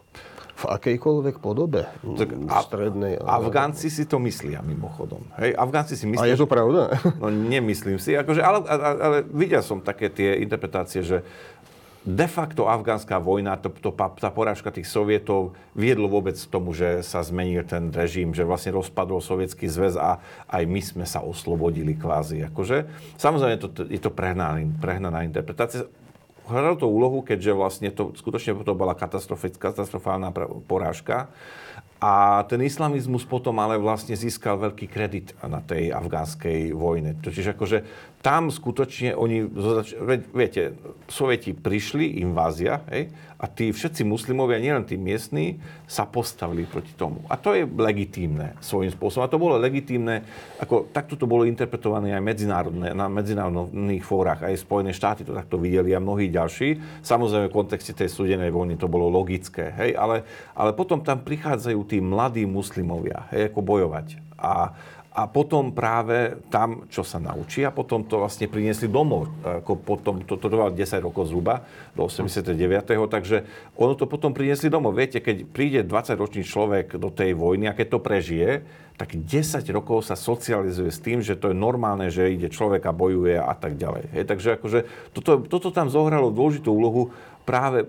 V akejkoľvek podobe? Tak a, strednej, ale... Afgánci si to myslia mimochodom. Hej, Afgánci si myslia... A je to pravda? No nemyslím si. Akože, ale, ale, ale videl som také tie interpretácie, že de facto afgánska vojna, to, to, tá porážka tých sovietov viedlo vôbec k tomu, že sa zmenil ten režim, že vlastne rozpadol sovietský zväz a aj my sme sa oslobodili kvázi. Akože, samozrejme, to, je to prehnaná, prehnaná interpretácia. Hralo to úlohu, keďže vlastne to skutočne to bola katastrofálna porážka. A ten islamizmus potom ale vlastne získal veľký kredit na tej afgánskej vojne. Čiže akože tam skutočne oni, viete, Sovieti prišli, invázia, hej, a tí všetci muslimovia, nielen tí miestní, sa postavili proti tomu. A to je legitímne svojím spôsobom. A to bolo legitímne, ako takto to bolo interpretované aj medzinárodné, na medzinárodných fórach. Aj Spojené štáty to takto videli a mnohí ďalší. Samozrejme v kontexte tej studenej vojny to bolo logické. Hej? Ale, ale potom tam prichádzajú tí mladí muslimovia, hej, ako bojovať. A, a potom práve tam, čo sa naučí a potom to vlastne priniesli domov. Ako potom, to, to trvalo 10 rokov zhruba, do 89. Takže ono to potom priniesli domov. Viete, keď príde 20-ročný človek do tej vojny a keď to prežije, tak 10 rokov sa socializuje s tým, že to je normálne, že ide človek a bojuje a tak ďalej. Hej, takže akože toto, toto tam zohralo dôležitú úlohu práve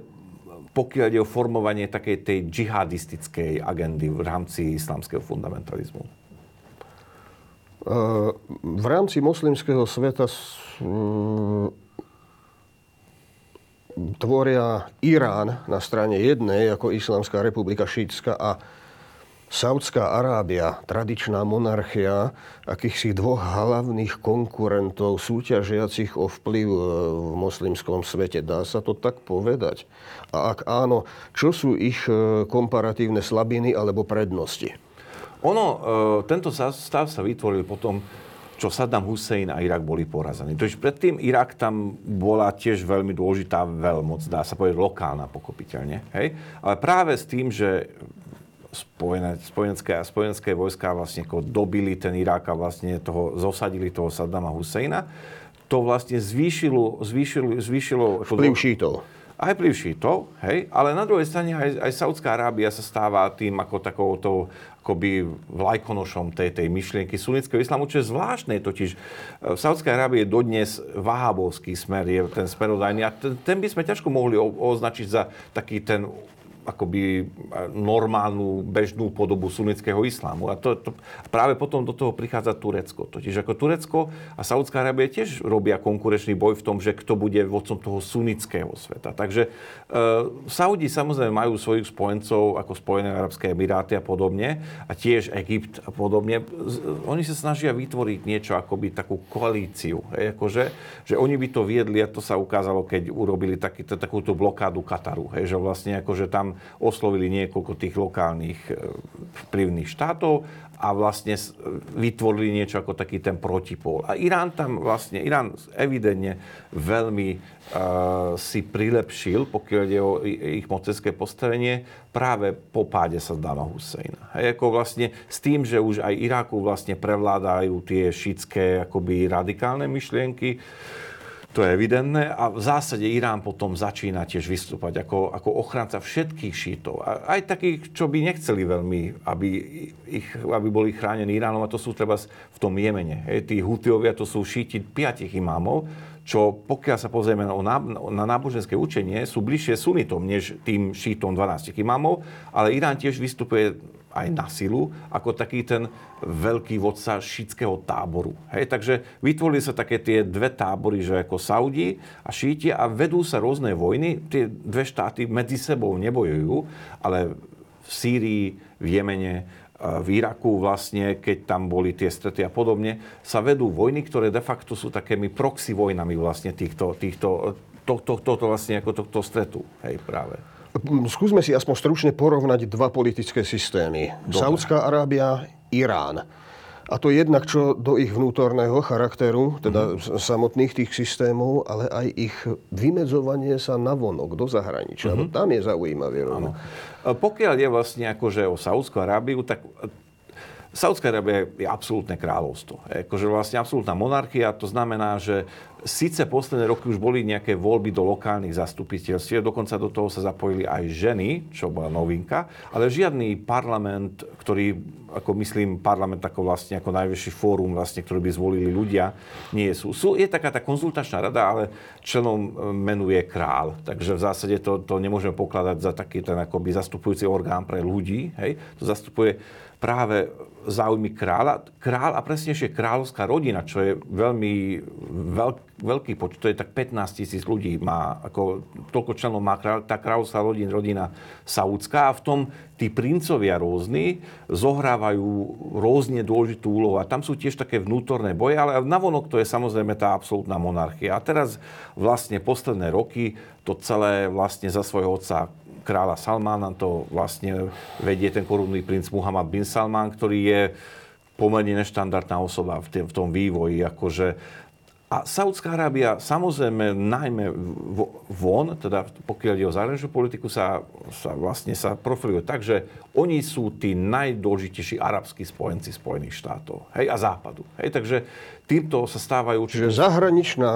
pokiaľ ide o formovanie takej tej džihadistickej agendy v rámci islamského fundamentalizmu. V rámci moslimského sveta tvoria Irán na strane jednej ako Islamská republika šítska a Saudská Arábia, tradičná monarchia, akýchsi dvoch hlavných konkurentov súťažiacich o vplyv e, v moslimskom svete. Dá sa to tak povedať? A ak áno, čo sú ich e, komparatívne slabiny alebo prednosti? Ono, e, tento stav sa vytvoril potom, čo Saddam Hussein a Irak boli porazení. Totiž predtým Irak tam bola tiež veľmi dôležitá veľmoc, dá sa povedať lokálna, pokopiteľne. Hej? Ale práve s tým, že spojené, spojenecké a spojenecké vojská vlastne dobili ten Irák a vlastne toho, zosadili toho Saddama Husseina, to vlastne zvýšilo, zvýšilo, zvýšilo vplyv šítov. Aj vplyv šítov, hej, ale na druhej strane aj, aj Saudská Arábia sa stáva tým ako takouto akoby vlajkonošom tej, tej myšlienky sunnického islamu, čo je zvláštne, totiž. V Saudskej Arábii je dodnes vahábovský smer, je ten smerodajný a ten, ten by sme ťažko mohli označiť za taký ten akoby normálnu, bežnú podobu sunnického islámu. A to, to, práve potom do toho prichádza Turecko. Totiž ako Turecko a Saudská Arábia tiež robia konkurenčný boj v tom, že kto bude vodcom toho sunnického sveta. Takže e, Saudi samozrejme majú svojich spojencov ako Spojené Arabské Emiráty a podobne a tiež Egypt a podobne. Oni sa snažia vytvoriť niečo akoby takú koalíciu. Hej, akože, že oni by to viedli a to sa ukázalo, keď urobili taký, takúto blokádu Kataru. Hej, že vlastne akože tam oslovili niekoľko tých lokálnych e, vplyvných štátov a vlastne vytvorili niečo ako taký ten protipól. A Irán tam vlastne, Irán evidentne veľmi uh, si prilepšil, pokiaľ ide o ich mocenské postavenie, práve po páde Saddama Husseina. Hej, ako vlastne s tým, že už aj Iráku vlastne prevládajú tie šítske akoby radikálne myšlienky, to je evidentné a v zásade Irán potom začína tiež vystúpať ako, ako ochranca všetkých šítov. Aj takých, čo by nechceli veľmi, aby, ich, aby boli chránení Iránom, a to sú treba v tom Jemene. Hej, tí Hutiovia, to sú šíti piatich imámov, čo pokiaľ sa pozrieme na, na náboženské učenie, sú bližšie sunitom, než tým šítom 12 imámov, ale Irán tiež vystupuje aj na silu, ako taký ten veľký vodca šítského táboru. Hej, takže vytvorili sa také tie dve tábory, že ako Saudi a šíti a vedú sa rôzne vojny. Tie dve štáty medzi sebou nebojujú, ale v Sýrii, v Jemene, v Iraku vlastne, keď tam boli tie strety a podobne, sa vedú vojny, ktoré de facto sú takými proxy vojnami vlastne týchto, týchto, to, to, to, to vlastne ako tohto stretu. Hej, práve. Skúsme si aspoň stručne porovnať dva politické systémy. Dobre. Saudská Arábia, Irán. A to jednak čo do ich vnútorného charakteru, teda mm-hmm. samotných tých systémov, ale aj ich vymedzovanie sa navonok, do zahraničia. Mm-hmm. No, tam je zaujímavé. Pokiaľ je vlastne akože o Saudskú Arábiu, tak Saudská Arábia je absolútne kráľovstvo. Akože vlastne absolútna monarchia, to znamená, že síce posledné roky už boli nejaké voľby do lokálnych zastupiteľstiev, dokonca do toho sa zapojili aj ženy, čo bola novinka, ale žiadny parlament, ktorý, ako myslím, parlament ako vlastne ako najvyšší fórum, vlastne, ktorý by zvolili ľudia, nie sú. sú je taká tá konzultačná rada, ale členom e, menuje král. Takže v zásade to, to nemôžeme pokladať za taký ten akoby zastupujúci orgán pre ľudí. Hej? To zastupuje práve záujmy kráľa. Král a presnejšie kráľovská rodina, čo je veľmi veľk, veľký počet, to je tak 15 tisíc ľudí má, ako toľko členov má kráľ, tá kráľovská rodina, rodina Saudská a v tom tí princovia rôzni zohrávajú rôzne dôležitú úlohu a tam sú tiež také vnútorné boje, ale navonok to je samozrejme tá absolútna monarchia. A teraz vlastne posledné roky to celé vlastne za svojho otca kráľa Salmána, to vlastne vedie ten korunný princ Muhammad bin Salman, ktorý je pomerne neštandardná osoba v, tom vývoji. Akože A Saudská Arábia samozrejme najmä von, teda pokiaľ ide o zahraničnú politiku, sa, sa vlastne sa profiluje tak, že oni sú tí najdôležitejší arabskí spojenci Spojených štátov hej, a Západu. Hej, takže týmto sa stávajú. Čiže zahraničná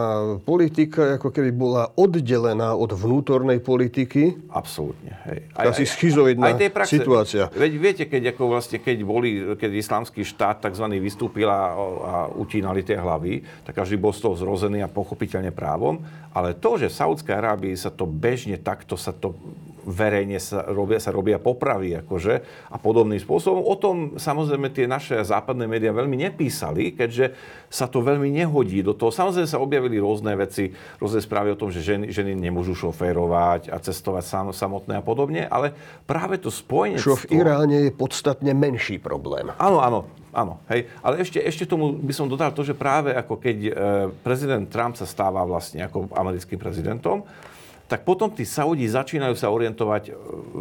politika ako keby bola oddelená od vnútornej politiky. Absolútne. Hej. Aj, Asi schizoidná aj praxe, situácia. Veď viete, keď, ako vlastne, keď, boli, keď islamský štát tzv. vystúpil a, a utínali tie hlavy, tak každý bol z toho zrozený a pochopiteľne právom. Ale to, že v Saudskej Arábii sa to bežne takto sa to verejne sa robia, sa robia popravy akože, a podobným spôsobom. O tom samozrejme tie naše západné médiá veľmi nepísali, keďže sa to veľmi nehodí do toho. Samozrejme sa objavili rôzne veci, rôzne správy o tom, že ženy, ženy nemôžu šoférovať a cestovať sam, samotné a podobne, ale práve to spojenie... Čo v Iráne je podstatne menší problém. Áno, áno, Áno, hej. Ale ešte, ešte tomu by som dodal to, že práve ako keď e, prezident Trump sa stáva vlastne ako americkým prezidentom, tak potom tí Saudi začínajú sa orientovať e,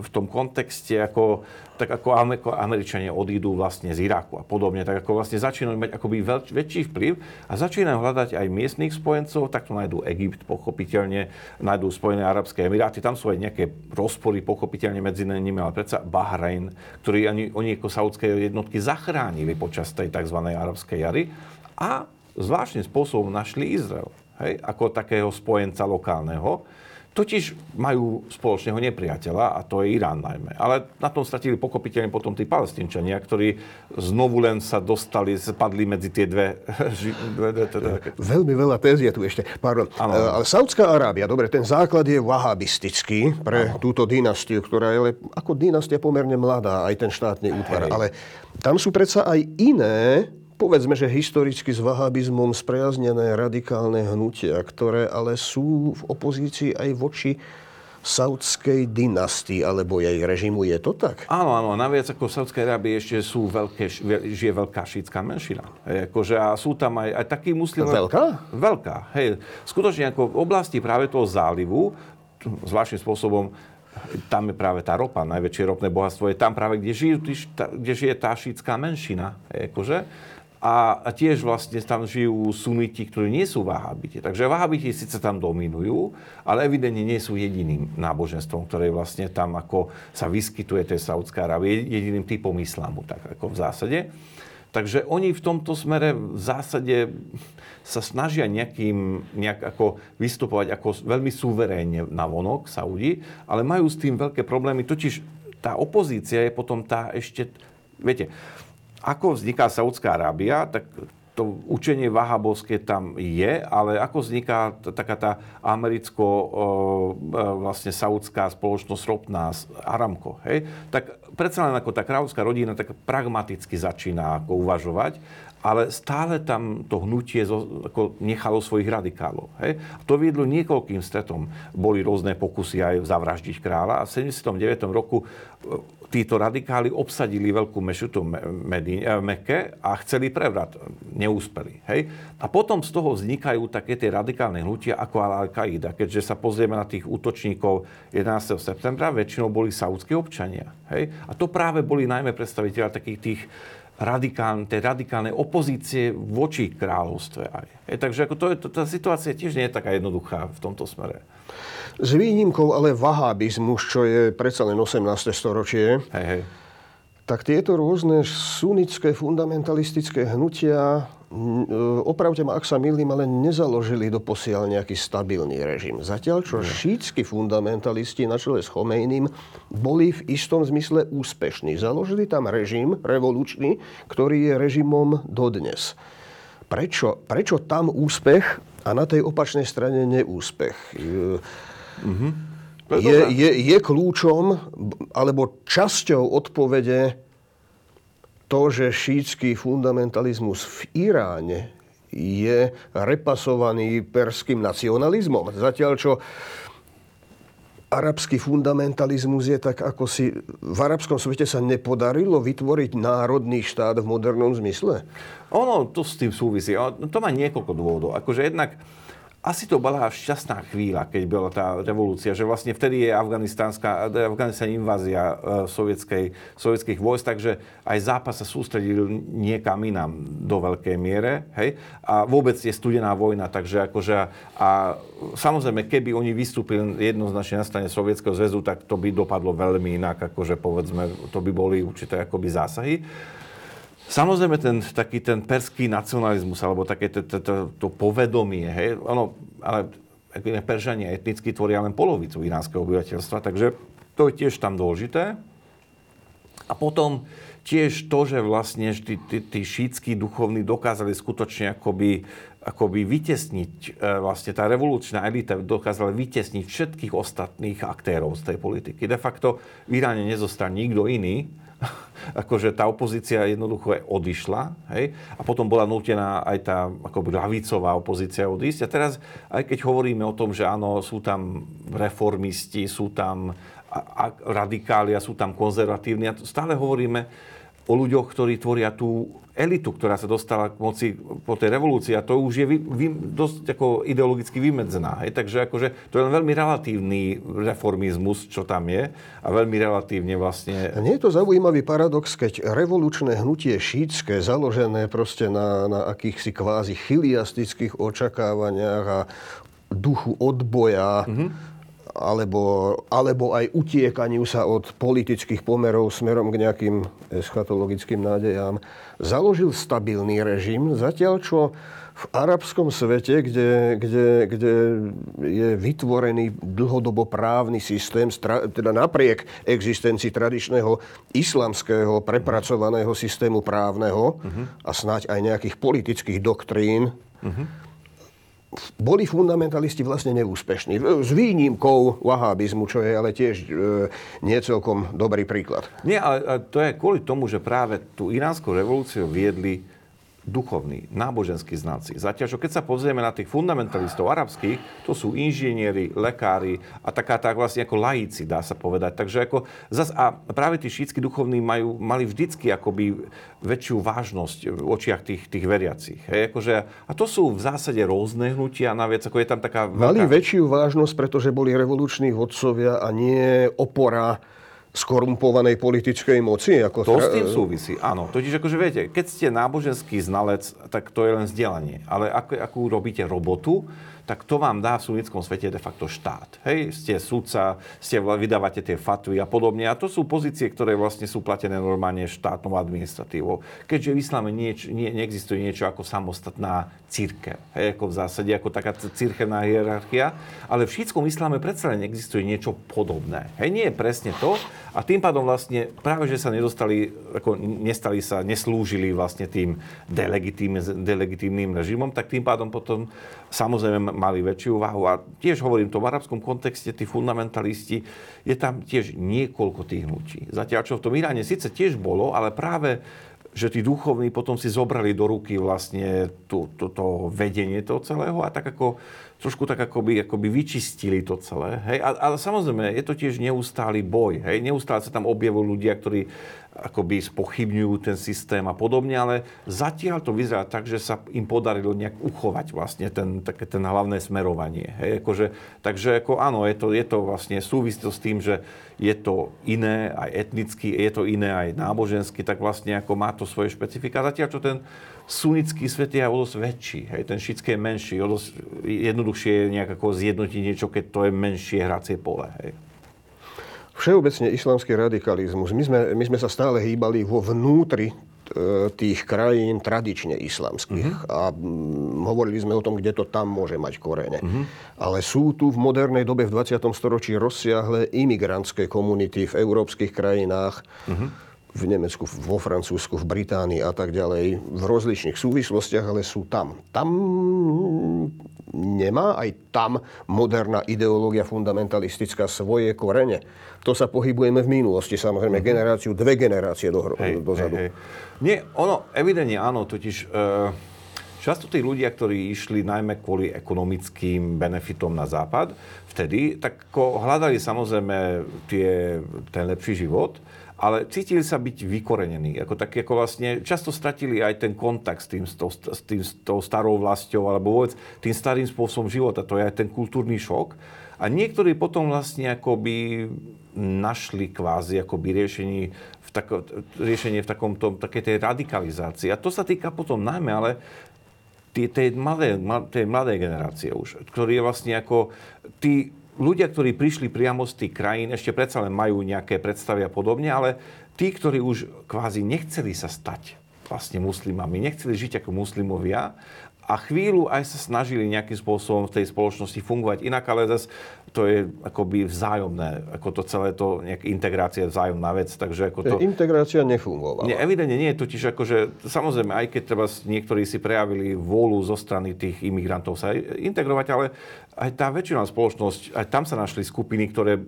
v tom kontexte, ako, tak ako Američania odídu vlastne z Iraku a podobne, tak ako vlastne začínajú mať akoby veľ, väčší vplyv a začínajú hľadať aj miestných spojencov, tak to nájdú Egypt, pochopiteľne, nájdú Spojené Arabské Emiráty, tam sú aj nejaké rozpory, pochopiteľne medzi nimi, ale predsa Bahrajn, ktorý ani, oni ako saudské jednotky zachránili počas tej tzv. arabskej jary a zvláštnym spôsobom našli Izrael, hej, ako takého spojenca lokálneho, Totiž majú spoločného nepriateľa a to je Irán najmä. Ale na tom stratili pokopiteľne potom tí palestínčania, ktorí znovu len sa dostali, spadli medzi tie dve... teda... Veľmi veľa téz je tu ešte. Pardon. Eh, ale Saudská Arábia, dobre, ten základ je wahabistický pre ano. túto dynastiu, ktorá je ako dynastia pomerne mladá, aj ten štátny útvar. Ale tam sú predsa aj iné povedzme, že historicky s vahabizmom spriaznené radikálne hnutia, ktoré ale sú v opozícii aj voči saudskej dynastii alebo jej režimu. Je to tak? Áno, áno. Naviac ako v Saudskej Arábii ešte sú veľké, žije veľká šítska menšina. Akože, a sú tam aj, aj takí muslimové... Veľká? Veľká. Hej. Skutočne ako v oblasti práve toho zálivu, zvláštnym spôsobom tam je práve tá ropa, najväčšie ropné bohatstvo je tam práve, kde, žijú, kde žije tá šítska menšina. Akože a, tiež vlastne tam žijú suniti, ktorí nie sú vahabiti. Takže vahabiti síce tam dominujú, ale evidentne nie sú jediným náboženstvom, ktoré vlastne tam ako sa vyskytuje tej Saudská Arábie, jediným typom islamu, tak ako v zásade. Takže oni v tomto smere v zásade sa snažia nejakým, nejak ako vystupovať ako veľmi suverénne na vonok Saudi, ale majú s tým veľké problémy. Totiž tá opozícia je potom tá ešte, viete, ako vzniká Saudská Arábia, tak to učenie vahabovské tam je, ale ako vzniká taká tá americko vlastne saudská spoločnosť ropná Aramco, hej? tak predsa len ako tá kráľovská rodina tak pragmaticky začína ako uvažovať ale stále tam to hnutie ako nechalo svojich radikálov. Hej? To viedlo niekoľkým stretom. Boli rôzne pokusy aj zavraždiť kráľa a v 79. roku e, títo radikáli obsadili veľkú mešutu v Mekke a chceli prevrat. Neúspeli. Hej? A potom z toho vznikajú také tie radikálne hnutia ako Al-Qaida. Keďže sa pozrieme na tých útočníkov 11. septembra, väčšinou boli saudskí občania. Hej? A to práve boli najmä predstaviteľa takých tých radikálne, tej radikálnej opozície voči kráľovstve aj. Je, takže ako to je, to, tá situácia tiež nie je taká jednoduchá v tomto smere. S výnimkou ale vahabizmus, čo je predsa len 18. storočie, hej, hej. tak tieto rôzne sunnické fundamentalistické hnutia E, opravte ma, ak sa milím, ale nezaložili do posiaľ nejaký stabilný režim. Zatiaľ, čo šítsky fundamentalisti na čele s Chomejným boli v istom zmysle úspešní. Založili tam režim revolučný, ktorý je režimom dodnes. Prečo, prečo tam úspech a na tej opačnej strane neúspech? Mm-hmm. Je, je, je kľúčom alebo časťou odpovede to, že šítsky fundamentalizmus v Iráne je repasovaný perským nacionalizmom. Zatiaľ, čo arabský fundamentalizmus je tak, ako si v arabskom svete sa nepodarilo vytvoriť národný štát v modernom zmysle? Ono to s tým súvisí. To má niekoľko dôvodov. Akože jednak asi to bola šťastná chvíľa, keď bola tá revolúcia, že vlastne vtedy je afganistánska, afganistán invázia e, sovietskej, sovietských vojsk, takže aj Západ sa sústredil niekam inám do veľkej miere, hej, a vôbec je studená vojna, takže akože, a samozrejme, keby oni vystúpili jednoznačne na strane Sovietskeho zväzu, tak to by dopadlo veľmi inak, akože povedzme, to by boli určité akoby zásahy. Samozrejme, ten, taký ten perský nacionalizmus, alebo také to, to, to, to povedomie, hej, ono, ale Peržania etnicky tvoria len polovicu iránskeho obyvateľstva, takže to je tiež tam dôležité. A potom tiež to, že vlastne tí, tí, tí šítskí duchovní dokázali skutočne akoby, akoby vytesniť, e, vlastne tá revolučná elita dokázala vytesniť všetkých ostatných aktérov z tej politiky. De facto v Iráne nezostal nikto iný, akože tá opozícia jednoducho odišla, hej, a potom bola nutená aj tá akoby ľavicová opozícia odísť. A teraz, aj keď hovoríme o tom, že áno, sú tam reformisti, sú tam radikália, sú tam konzervatívni, a stále hovoríme o ľuďoch, ktorí tvoria tú elitu, ktorá sa dostala k moci po tej revolúcii a to už je vy, vy, dosť ako ideologicky vymedzená. Hej? Takže akože to je len veľmi relatívny reformizmus, čo tam je a veľmi relatívne vlastne... A nie je to zaujímavý paradox, keď revolučné hnutie šítske, založené proste na, na akýchsi kvázi chiliastických očakávaniach a duchu odboja, mm-hmm alebo, alebo aj utiekaniu sa od politických pomerov smerom k nejakým eschatologickým nádejám, založil stabilný režim, zatiaľ čo v arabskom svete, kde, kde, kde je vytvorený dlhodobo právny systém, teda napriek existencii tradičného islamského prepracovaného systému právneho uh-huh. a snáď aj nejakých politických doktrín, uh-huh boli fundamentalisti vlastne neúspešní. S výnimkou wahabizmu, čo je ale tiež e, nie dobrý príklad. Nie, ale to je kvôli tomu, že práve tú iránsku revolúciu viedli duchovní, náboženskí znalci. Zatiaľ, keď sa pozrieme na tých fundamentalistov arabských, to sú inžinieri, lekári a taká tak vlastne ako laici, dá sa povedať. Takže ako zas, a práve tí šítsky duchovní majú, mali vždycky akoby väčšiu vážnosť v očiach tých, tých veriacich. Hej, akože, a to sú v zásade rôzne hnutia, naviac ako je tam taká... Veľká... Mali väčšiu vážnosť, pretože boli revoluční vodcovia a nie opora skorumpovanej politickej moci? Ako to s tým súvisí, áno. Totiž akože viete, keď ste náboženský znalec, tak to je len vzdelanie. Ale ako, akú robíte robotu, tak to vám dá v sunnickom svete de facto štát. Hej, ste sudca, ste, vydávate tie fatvy a podobne. A to sú pozície, ktoré vlastne sú platené normálne štátnou administratívou. Keďže v islame nieč, nie, neexistuje niečo ako samostatná církev. Hej, ako v zásade, ako taká církevná hierarchia. Ale v šítskom islame predsa len existuje niečo podobné. Hej, nie je presne to. A tým pádom vlastne práve, že sa nedostali, ako nestali sa, neslúžili vlastne tým delegitímnym, delegitímnym režimom, tak tým pádom potom samozrejme mali väčšiu váhu. A tiež hovorím to v arabskom kontexte, tí fundamentalisti, je tam tiež niekoľko tých hnutí. Zatiaľ, čo v tom Iráne síce tiež bolo, ale práve že tí duchovní potom si zobrali do ruky vlastne to, to, to vedenie toho celého a tak ako trošku tak akoby, akoby vyčistili to celé. Hej? A, ale samozrejme, je to tiež neustály boj. Hej? Neustále sa tam objavujú ľudia, ktorí akoby spochybňujú ten systém a podobne, ale zatiaľ to vyzerá tak, že sa im podarilo nejak uchovať vlastne ten, také ten hlavné smerovanie. Hej? Akože, takže ako, áno, je to, je to vlastne súvisí to s tým, že je to iné aj etnicky, je to iné aj nábožensky, tak vlastne ako má to svoje špecifika. Zatiaľ, čo ten sunnický svet je o dosť väčší. Hej? Ten šitský je menší. O dosť jednoduchšie je nejak ako zjednotiť niečo, keď to je menšie hracie pole. Hej? Všeobecne islamský radikalizmus. My sme, my sme sa stále hýbali vo vnútri e, tých krajín tradične islamských. Uh-huh. A hovorili sme o tom, kde to tam môže mať korene. Uh-huh. Ale sú tu v modernej dobe v 20. storočí rozsiahle imigrantské komunity v európskych krajinách. Uh-huh v Nemecku, vo Francúzsku, v Británii a tak ďalej, v rozličných súvislostiach, ale sú tam. Tam nemá aj tam moderná ideológia fundamentalistická svoje korene. To sa pohybujeme v minulosti, samozrejme, mm-hmm. generáciu, dve generácie do, hej, dozadu. Hej, hej. Nie, ono, evidentne áno, totiž... E, Často tí ľudia, ktorí išli najmä kvôli ekonomickým benefitom na západ, vtedy tak hľadali samozrejme tie, ten lepší život, ale cítili sa byť vykorenení. Ako tak, ako vlastne, často stratili aj ten kontakt s, tým, s, tou, s, tým, s tou starou vlastou alebo vôbec tým starým spôsobom života. To je aj ten kultúrny šok. A niektorí potom vlastne akoby našli kvázi akoby riešení v, tako, riešenie v takom tom, takej tej radikalizácii. A to sa týka potom najmä, ale tej, tej, mladej, tej mladej generácie už, ktorí vlastne ako tí ľudia, ktorí prišli priamo z tých krajín, ešte predsa len majú nejaké predstavy a podobne, ale tí, ktorí už kvázi nechceli sa stať vlastne muslimami, nechceli žiť ako muslimovia a chvíľu aj sa snažili nejakým spôsobom v tej spoločnosti fungovať. Inak, ale zase to je akoby vzájomné, ako to celé to nejak integrácia je vzájomná vec, takže ako to... Integrácia nefungovala. Nie, evidentne nie, totiž akože, samozrejme, aj keď treba niektorí si prejavili vôľu zo strany tých imigrantov sa integrovať, ale aj tá väčšina spoločnosť, aj tam sa našli skupiny, ktoré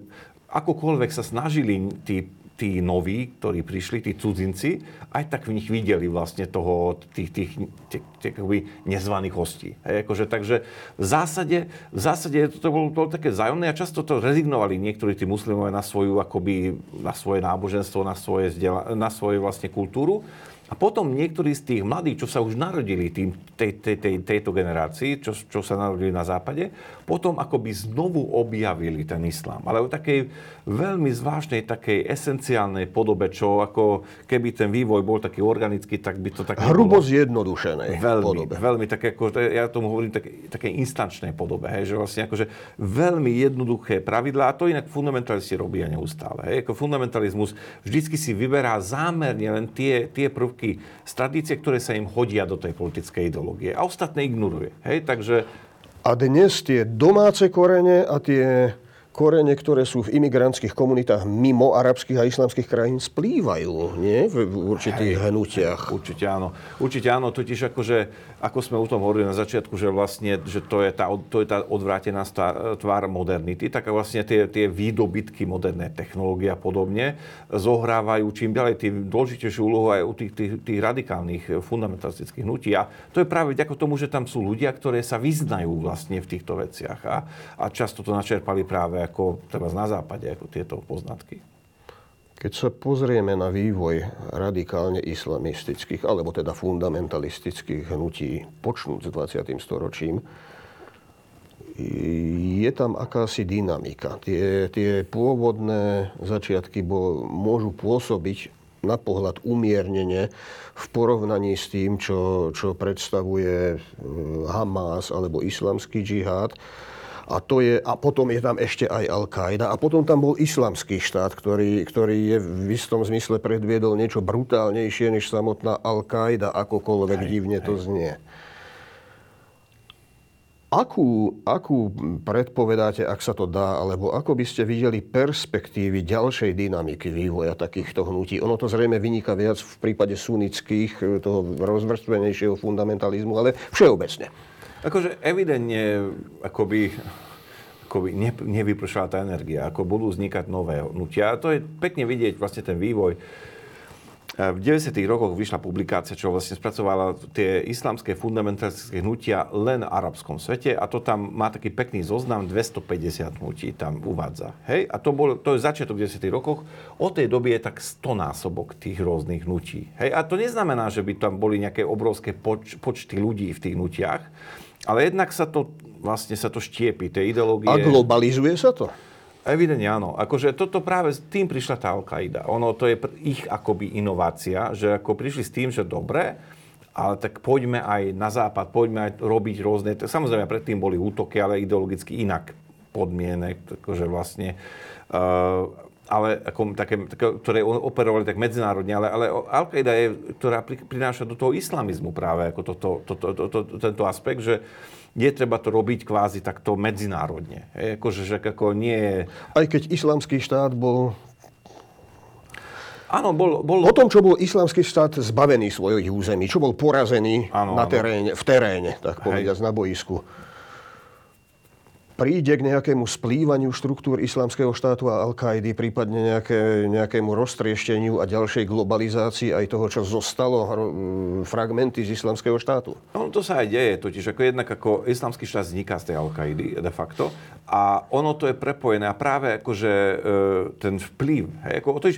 akokoľvek sa snažili tí tí noví, ktorí prišli, tí cudzinci, aj tak v nich videli vlastne toho, tých, tých, tých, tých, tých nezvaných hostí. Hej, akože, takže v zásade, v zásade to bolo, to bolo také vzájomné a často to rezignovali niektorí tí muslimovia na, svoju, akoby, na svoje náboženstvo, na svoje, na svoje vlastne kultúru. A potom niektorí z tých mladých, čo sa už narodili tým, tej, tej, tej, tejto generácii, čo, čo sa narodili na západe, potom akoby znovu objavili ten islám. Ale v takej veľmi zvláštnej, takej esenciálnej podobe, čo ako keby ten vývoj bol taký organický, tak by to také... Hrubo zjednodušenej veľmi, podobe. Veľmi také, ako, ja tomu hovorím také, také instančnej podobe, hej, že vlastne akože veľmi jednoduché pravidlá a to inak fundamentalisti robia neustále. Hej, ako fundamentalizmus vždycky si vyberá zámerne len tie, tie prvky z tradície, ktoré sa im hodia do tej politickej ideológie a ostatné ignoruje. Hej, takže a dnes tie domáce korene a tie korene, ktoré sú v imigrantských komunitách mimo arabských a islamských krajín, splývajú, nie? V, v určitých Hej, hnutiach. Určite áno. Určite áno, totiž akože, ako sme o tom hovorili na začiatku, že vlastne, že to je tá, to je tá odvrátená tvár modernity, tak vlastne tie, tie výdobytky moderné technológie a podobne zohrávajú čím ďalej tým dôležitejšiu úlohu aj u tých, tých, tých radikálnych fundamentalistických hnutí. A to je práve vďaka tomu, že tam sú ľudia, ktoré sa vyznajú vlastne v týchto veciach a, a často to načerpali práve ako treba na západe, ako tieto poznatky. Keď sa pozrieme na vývoj radikálne islamistických, alebo teda fundamentalistických hnutí počnúť s 20. storočím, je tam akási dynamika. Tie, tie pôvodné začiatky bo, môžu pôsobiť na pohľad umiernene v porovnaní s tým, čo, čo predstavuje eh, Hamas alebo islamský džihad a, to je, a potom je tam ešte aj Al-Qaida. A potom tam bol islamský štát, ktorý, ktorý je v istom zmysle predviedol niečo brutálnejšie než samotná Al-Qaida, akokoľvek hej, divne hej. to znie. Akú, akú predpovedáte, ak sa to dá, alebo ako by ste videli perspektívy ďalšej dynamiky vývoja takýchto hnutí? Ono to zrejme vyniká viac v prípade sunnických, toho rozvrstvenejšieho fundamentalizmu, ale všeobecne. Akože evidentne akoby, akoby ne, nevypršala tá energia, ako budú vznikať nové hnutia. A to je pekne vidieť vlastne ten vývoj. V 90. rokoch vyšla publikácia, čo vlastne spracovala tie islamské fundamentalistické hnutia len v arabskom svete a to tam má taký pekný zoznam, 250 hnutí tam uvádza. Hej? A to, bol, to je začiatok 10. rokoch. Od tej doby je tak 100 násobok tých rôznych hnutí. Hej? A to neznamená, že by tam boli nejaké obrovské poč, počty ľudí v tých hnutiach, ale jednak sa to, vlastne sa to štiepi, tie ideológie. A globalizuje sa to? Evidentne áno. Akože toto práve s tým prišla tá Al-Qaida. Ono to je ich akoby inovácia, že ako prišli s tým, že dobre, ale tak poďme aj na západ, poďme aj robiť rôzne... Samozrejme, predtým boli útoky, ale ideologicky inak podmienek, akože vlastne... Uh, ale ako také, také, ktoré operovali tak medzinárodne, ale, ale Al-Qaida je, ktorá prináša do toho islamizmu práve ako to, to, to, to, to, tento aspekt, že je treba to robiť kvázi takto medzinárodne. Hej, akože, že ako nie je... Aj keď islamský štát bol Áno, bol, bol... Po tom, čo bol islamský štát zbavený svojich území, čo bol porazený áno, na teréne, v teréne, tak povediať, na boisku príde k nejakému splývaniu štruktúr islamského štátu a Al-Kaidy, prípadne nejaké, nejakému roztriešteniu a ďalšej globalizácii aj toho, čo zostalo fragmenty z islamského štátu? No, to sa aj deje, totiž ako jednak ako islamský štát vzniká z tej Al-Kaidy de facto a ono to je prepojené a práve akože e, ten vplyv, hej, ako, totiž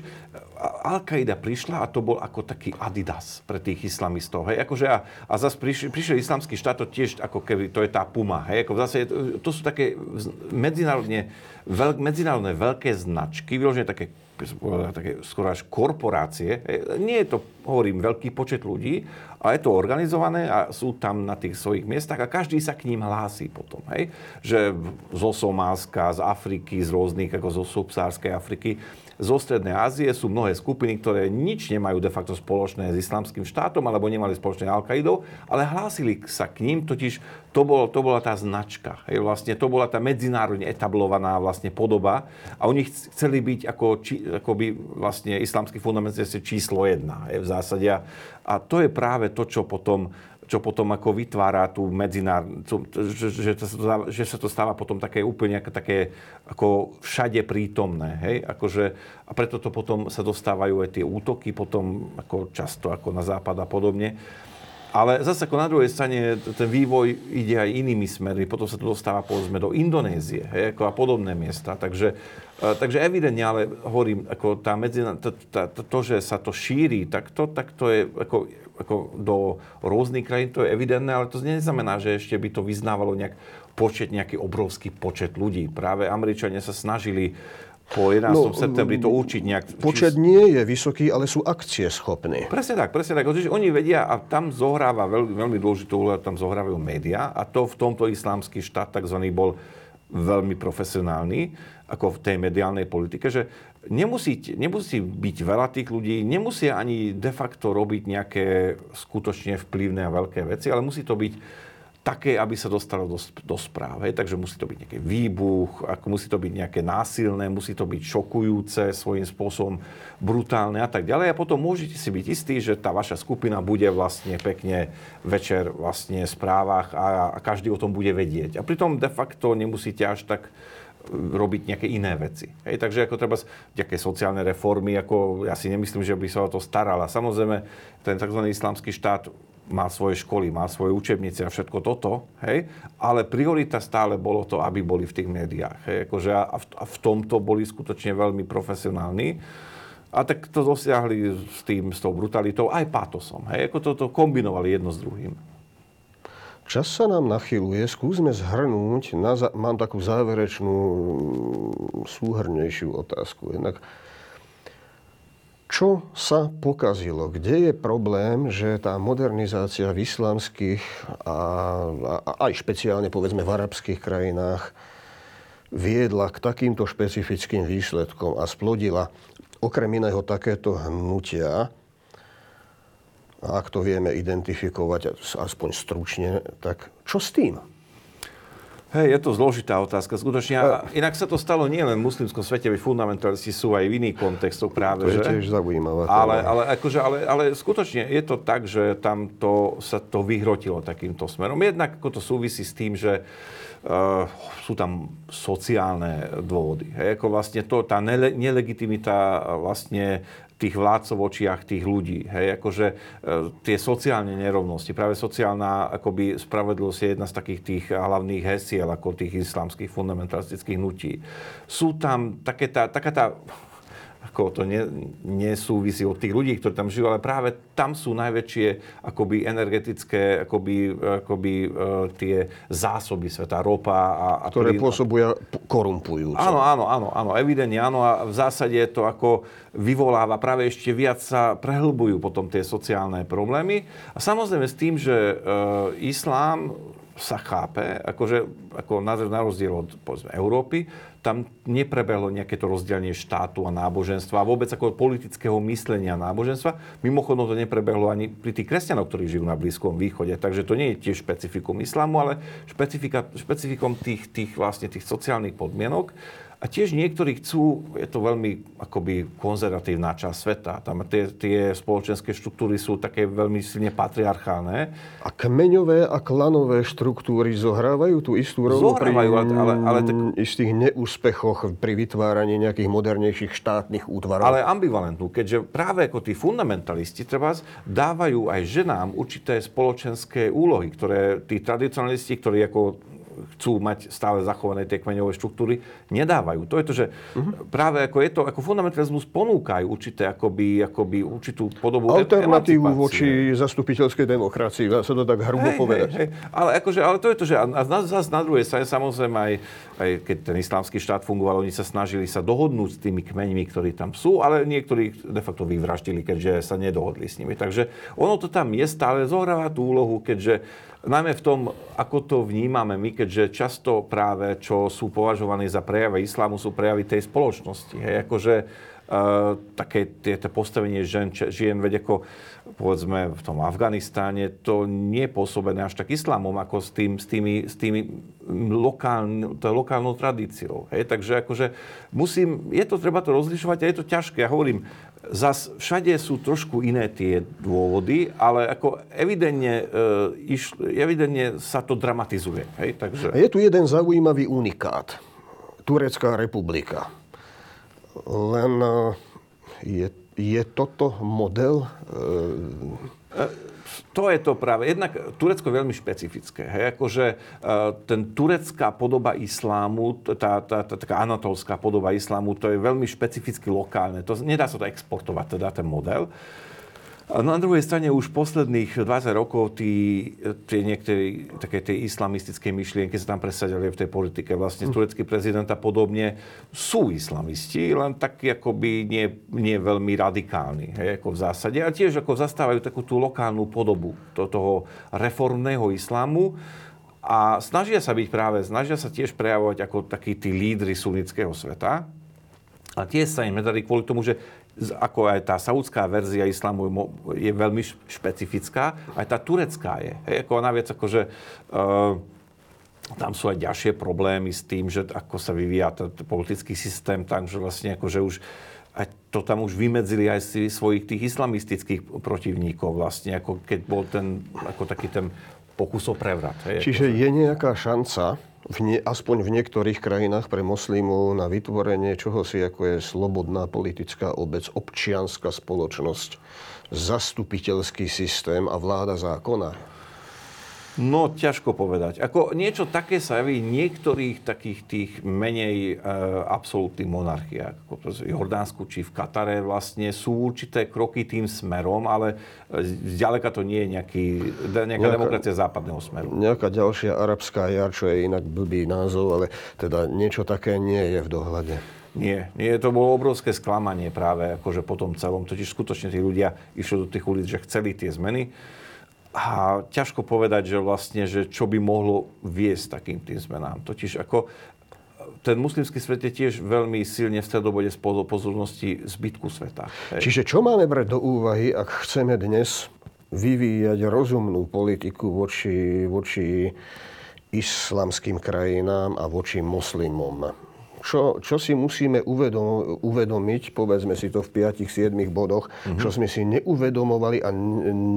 Al-Qaida prišla a to bol ako taký Adidas pre tých islamistov. Hej? Akože a, a zase prišiel, prišiel islamský štát, to tiež ako keby to je tá Puma. Hej? Ako zase, to sú také medzinárodne, veľk, medzinárodné veľké značky, vyložené také také skoro až korporácie. Nie je to, hovorím, veľký počet ľudí, ale je to organizované a sú tam na tých svojich miestach a každý sa k ním hlási potom. Hej? Že zo Somálska, z Afriky, z rôznych, ako zo subsárskej Afriky, zo Strednej Ázie sú mnohé skupiny, ktoré nič nemajú de facto spoločné s islamským štátom alebo nemali spoločné al ale hlásili sa k ním, totiž to, bol, to bola tá značka. Hej, vlastne to bola tá medzinárodne etablovaná vlastne podoba a oni chceli byť ako, či, ako by vlastne islamský fundamentalisti číslo jedna hej, v zásade. A to je práve to, čo potom čo potom ako vytvára tú medzinár, že, že, sa to, že sa to stáva potom také úplne také ako všade prítomné. Hej? Akože, a preto to potom sa dostávajú aj tie útoky, potom ako často ako na západ a podobne. Ale zase ako na druhej strane ten vývoj ide aj inými smermi. Potom sa to dostáva povedzme do Indonézie hej, ako a podobné miesta. Takže, e, takže evidentne, ale hovorím, ako tá medzina, to, to, to, že sa to šíri, tak to, tak to je ako, ako do rôznych krajín, to je evidentné, ale to neznamená, že ešte by to vyznávalo nejak počet, nejaký obrovský počet ľudí. Práve Američania sa snažili po 11. No, septembri to určiť nejak... Počet nie je vysoký, ale sú akcie schopní. Presne tak, presne tak. Oni vedia a tam zohráva veľmi, veľmi dôležitú úlohu, tam zohrávajú médiá a to v tomto islamský štát tzv. bol veľmi profesionálny, ako v tej mediálnej politike, že nemusí, nemusí byť veľa tých ľudí, nemusia ani de facto robiť nejaké skutočne vplyvné a veľké veci, ale musí to byť také, aby sa dostalo do, do správ. Takže musí to byť nejaký výbuch, ako musí to byť nejaké násilné, musí to byť šokujúce, svojím spôsobom brutálne a tak ďalej. A potom môžete si byť istí, že tá vaša skupina bude vlastne pekne večer vlastne v správach a, a každý o tom bude vedieť. A pritom de facto nemusíte až tak e, robiť nejaké iné veci. Hej, takže ako treba nejaké sociálne reformy, ako ja si nemyslím, že by sa o to starala. Samozrejme, ten tzv. islamský štát má svoje školy, má svoje učebnice a všetko toto, hej, ale priorita stále bolo to, aby boli v tých médiách. Hej, akože a, v, a v tomto boli skutočne veľmi profesionálni. A tak to dosiahli s tým, s tou brutalitou, aj pátosom. Hej, ako toto kombinovali jedno s druhým. Čas sa nám nachyluje, skúsme zhrnúť, na mám takú záverečnú, súhrnejšiu otázku. Jednak čo sa pokazilo? Kde je problém, že tá modernizácia v islamských a, a aj špeciálne povedzme v arabských krajinách viedla k takýmto špecifickým výsledkom a splodila okrem iného takéto hnutia, ak to vieme identifikovať aspoň stručne, tak čo s tým? Hej, je to zložitá otázka. Skutočne, a inak sa to stalo nie len v muslimskom svete, veď fundamentalisti sú aj v iných kontextoch práve, to že? je tiež zaujímavé. Ale, ale, akože, ale, ale skutočne je to tak, že tam to, sa to vyhrotilo takýmto smerom. Jednak ako to súvisí s tým, že uh, sú tam sociálne dôvody. Hej, ako vlastne to, tá nele, nelegitimita vlastne tých vládcov v očiach tých ľudí. Hej, akože e, tie sociálne nerovnosti, práve sociálna akoby spravedlivosť je jedna z takých tých hlavných hesiel ako tých islamských fundamentalistických hnutí. Sú tam také tá, taká tá ako to ne, nesúvisí od tých ľudí, ktorí tam žijú, ale práve tam sú najväčšie akoby energetické akoby, akoby uh, tie zásoby sveta, ropa a... a Ktoré plyn. pôsobujú korumpujúco. Áno, áno, áno, áno, evidentne áno a v zásade to ako vyvoláva práve ešte viac sa prehlbujú potom tie sociálne problémy. A samozrejme s tým, že uh, islám sa chápe, akože, ako na, na rozdiel od povedzme, Európy, tam neprebehlo nejaké to rozdelenie štátu a náboženstva a vôbec ako politického myslenia náboženstva. Mimochodom to neprebehlo ani pri tých kresťanoch, ktorí žijú na Blízkom východe. Takže to nie je tiež špecifikum islámu, ale špecifikom tých, tých, vlastne tých sociálnych podmienok. A tiež niektorí chcú, je to veľmi akoby konzervatívna časť sveta. Tam tie, tie spoločenské štruktúry sú také veľmi silne patriarchálne. A kmeňové a klanové štruktúry zohrávajú tú istú rolu pri ale, ale tak... istých neúspechoch pri vytváraní nejakých modernejších štátnych útvarov? Ale ambivalentnú, keďže práve ako tí fundamentalisti treba dávajú aj ženám určité spoločenské úlohy, ktoré tí tradicionalisti, ktorí ako chcú mať stále zachované tie kmeňové štruktúry, nedávajú. To je to, že uh-huh. práve ako je to, ako fundamentalizmus ponúkajú určité, akoby, akoby určitú podobu Alternatívu voči zastupiteľskej demokracii, dá sa to tak hrubo hej, povedať. Hej, hej. Ale, akože, ale to je to, že a na, zase na druhej strane samozrejme aj, aj keď ten islamský štát fungoval, oni sa snažili sa dohodnúť s tými kmeňmi, ktorí tam sú, ale niektorí de facto vyvraždili, keďže sa nedohodli s nimi. Takže ono to tam je stále, zohráva tú úlohu, keďže najmä v tom, ako to vnímame my, keďže často práve, čo sú považovaní za prejavy islámu, sú prejavy tej spoločnosti. Hej, akože uh, také tie, tie postavenie žen, žien, veď ako povedzme v tom Afganistáne, to nie je pôsobené až tak islámom, ako s, tým, s tými, s tými lokálny, lokálnou tradíciou. Hej? Takže akože musím, je to, treba to rozlišovať a je to ťažké. Ja hovorím, Zas všade sú trošku iné tie dôvody, ale ako evidentne, e, iš, evidentne sa to dramatizuje. Hej? Takže... Je tu jeden zaujímavý unikát. Turecká republika. Len e, je, je toto model? E... E, to je to práve. Jednak Turecko je veľmi špecifické. Hej? Akože uh, ten turecká podoba islámu, tá, tá, tá taká anatolská podoba islámu, to je veľmi špecificky lokálne. To, nedá sa to exportovať, teda ten model. Na druhej strane už posledných 20 rokov tí, tie niektoré také tie islamistické myšlienky sa tam presadili v tej politike. Vlastne mm. turecký prezident a podobne sú islamisti, len takí akoby nie, nie veľmi radikálni, hej, ako v zásade. A tiež ako zastávajú takú tú lokálnu podobu to, toho reformného islámu a snažia sa byť práve, snažia sa tiež prejavovať ako takí tí lídry sunnického sveta. A tiež sa im nedarí kvôli tomu, že ako aj tá saudská verzia islamu je veľmi špecifická, aj tá turecká je. Hej, ako naviac akože uh, tam sú aj ďalšie problémy s tým, že ako sa vyvíja ten politický systém, takže vlastne akože už aj to tam už vymedzili aj si svojich tých islamistických protivníkov vlastne, ako keď bol ten, ako taký ten pokus o prevrat. Hej, Čiže akože. je nejaká šanca, v nie, aspoň v niektorých krajinách pre moslimov na vytvorenie čohosi, ako je slobodná politická obec, občianská spoločnosť, zastupiteľský systém a vláda zákona. No, ťažko povedať. Ako niečo také sa javí v niektorých takých tých menej e, absolútnych monarchiách. Ako v Jordánsku či v Katare vlastne sú určité kroky tým smerom, ale e, zďaleka to nie je nejaký, nejaká, nejaká demokracia západného smeru. Nejaká ďalšia arabská jar, čo je inak blbý názov, ale teda niečo také nie je v dohľade. Nie, nie, to bolo obrovské sklamanie práve akože po tom celom. Totiž skutočne tí ľudia išli do tých ulic, že chceli tie zmeny a ťažko povedať, že vlastne, že čo by mohlo viesť takým tým zmenám. Totiž ako ten muslimský svet je tiež veľmi silne v stredobode pozornosti zbytku sveta. Čiže čo máme brať do úvahy, ak chceme dnes vyvíjať rozumnú politiku voči, voči islamským krajinám a voči moslimom? Čo, čo si musíme uvedom, uvedomiť, povedzme si to v 5-7 bodoch, mm-hmm. čo sme si neuvedomovali a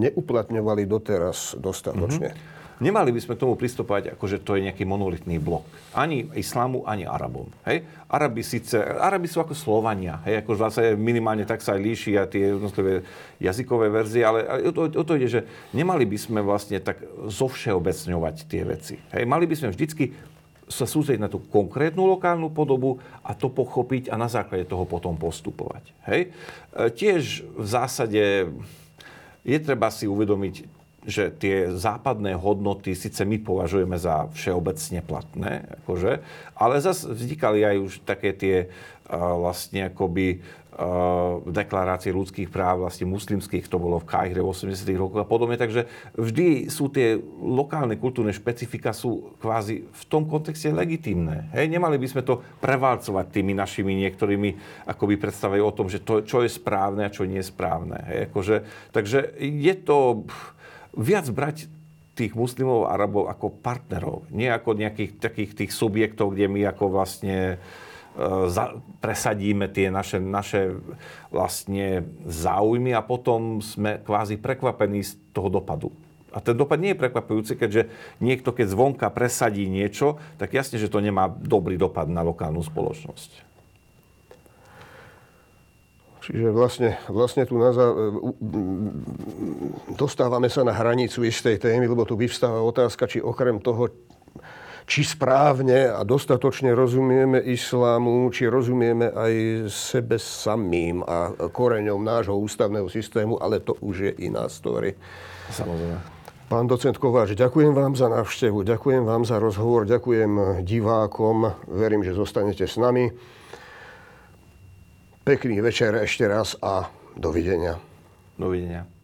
neuplatňovali doteraz dostatočne. Mm-hmm. Nemali by sme k tomu pristupovať, ako že to je nejaký monolitný blok. Ani islamu, ani Arabom. Hej? Arabi síce, Arabi sú ako Slovania. Hej? Ako zase minimálne tak sa aj líšia tie jednotlivé jazykové verzie, ale o to, o to ide, že nemali by sme vlastne tak zovšeobecňovať tie veci. Hej? Mali by sme vždycky sa sústrediť na tú konkrétnu lokálnu podobu a to pochopiť a na základe toho potom postupovať. Hej? E, tiež v zásade je treba si uvedomiť, že tie západné hodnoty síce my považujeme za všeobecne platné, akože, ale zase vznikali aj už také tie vlastne akoby uh, deklarácie ľudských práv, vlastne muslimských, to bolo v Káhre v 80 rokoch a podobne, takže vždy sú tie lokálne kultúrne špecifika sú kvázi v tom kontexte legitimné. Hej, nemali by sme to prevalcovať tými našimi niektorými akoby predstavajú o tom, že to, čo je správne a čo nie je správne. Hej, akože, takže je to... Viac brať tých muslimov a arabov ako partnerov, nie ako nejakých takých tých subjektov, kde my ako vlastne za, presadíme tie naše, naše vlastne záujmy a potom sme kvázi prekvapení z toho dopadu. A ten dopad nie je prekvapujúci, keďže niekto, keď zvonka presadí niečo, tak jasne, že to nemá dobrý dopad na lokálnu spoločnosť. Čiže vlastne, vlastne tu na za... dostávame sa na hranicu istej témy, lebo tu vyvstáva otázka, či okrem toho, či správne a dostatočne rozumieme islámu, či rozumieme aj sebe samým a koreňom nášho ústavného systému, ale to už je iná story. Samozrejme. Pán docent Kováč, ďakujem vám za návštevu, ďakujem vám za rozhovor, ďakujem divákom, verím, že zostanete s nami. Pekný večer ešte raz a dovidenia. Dovidenia.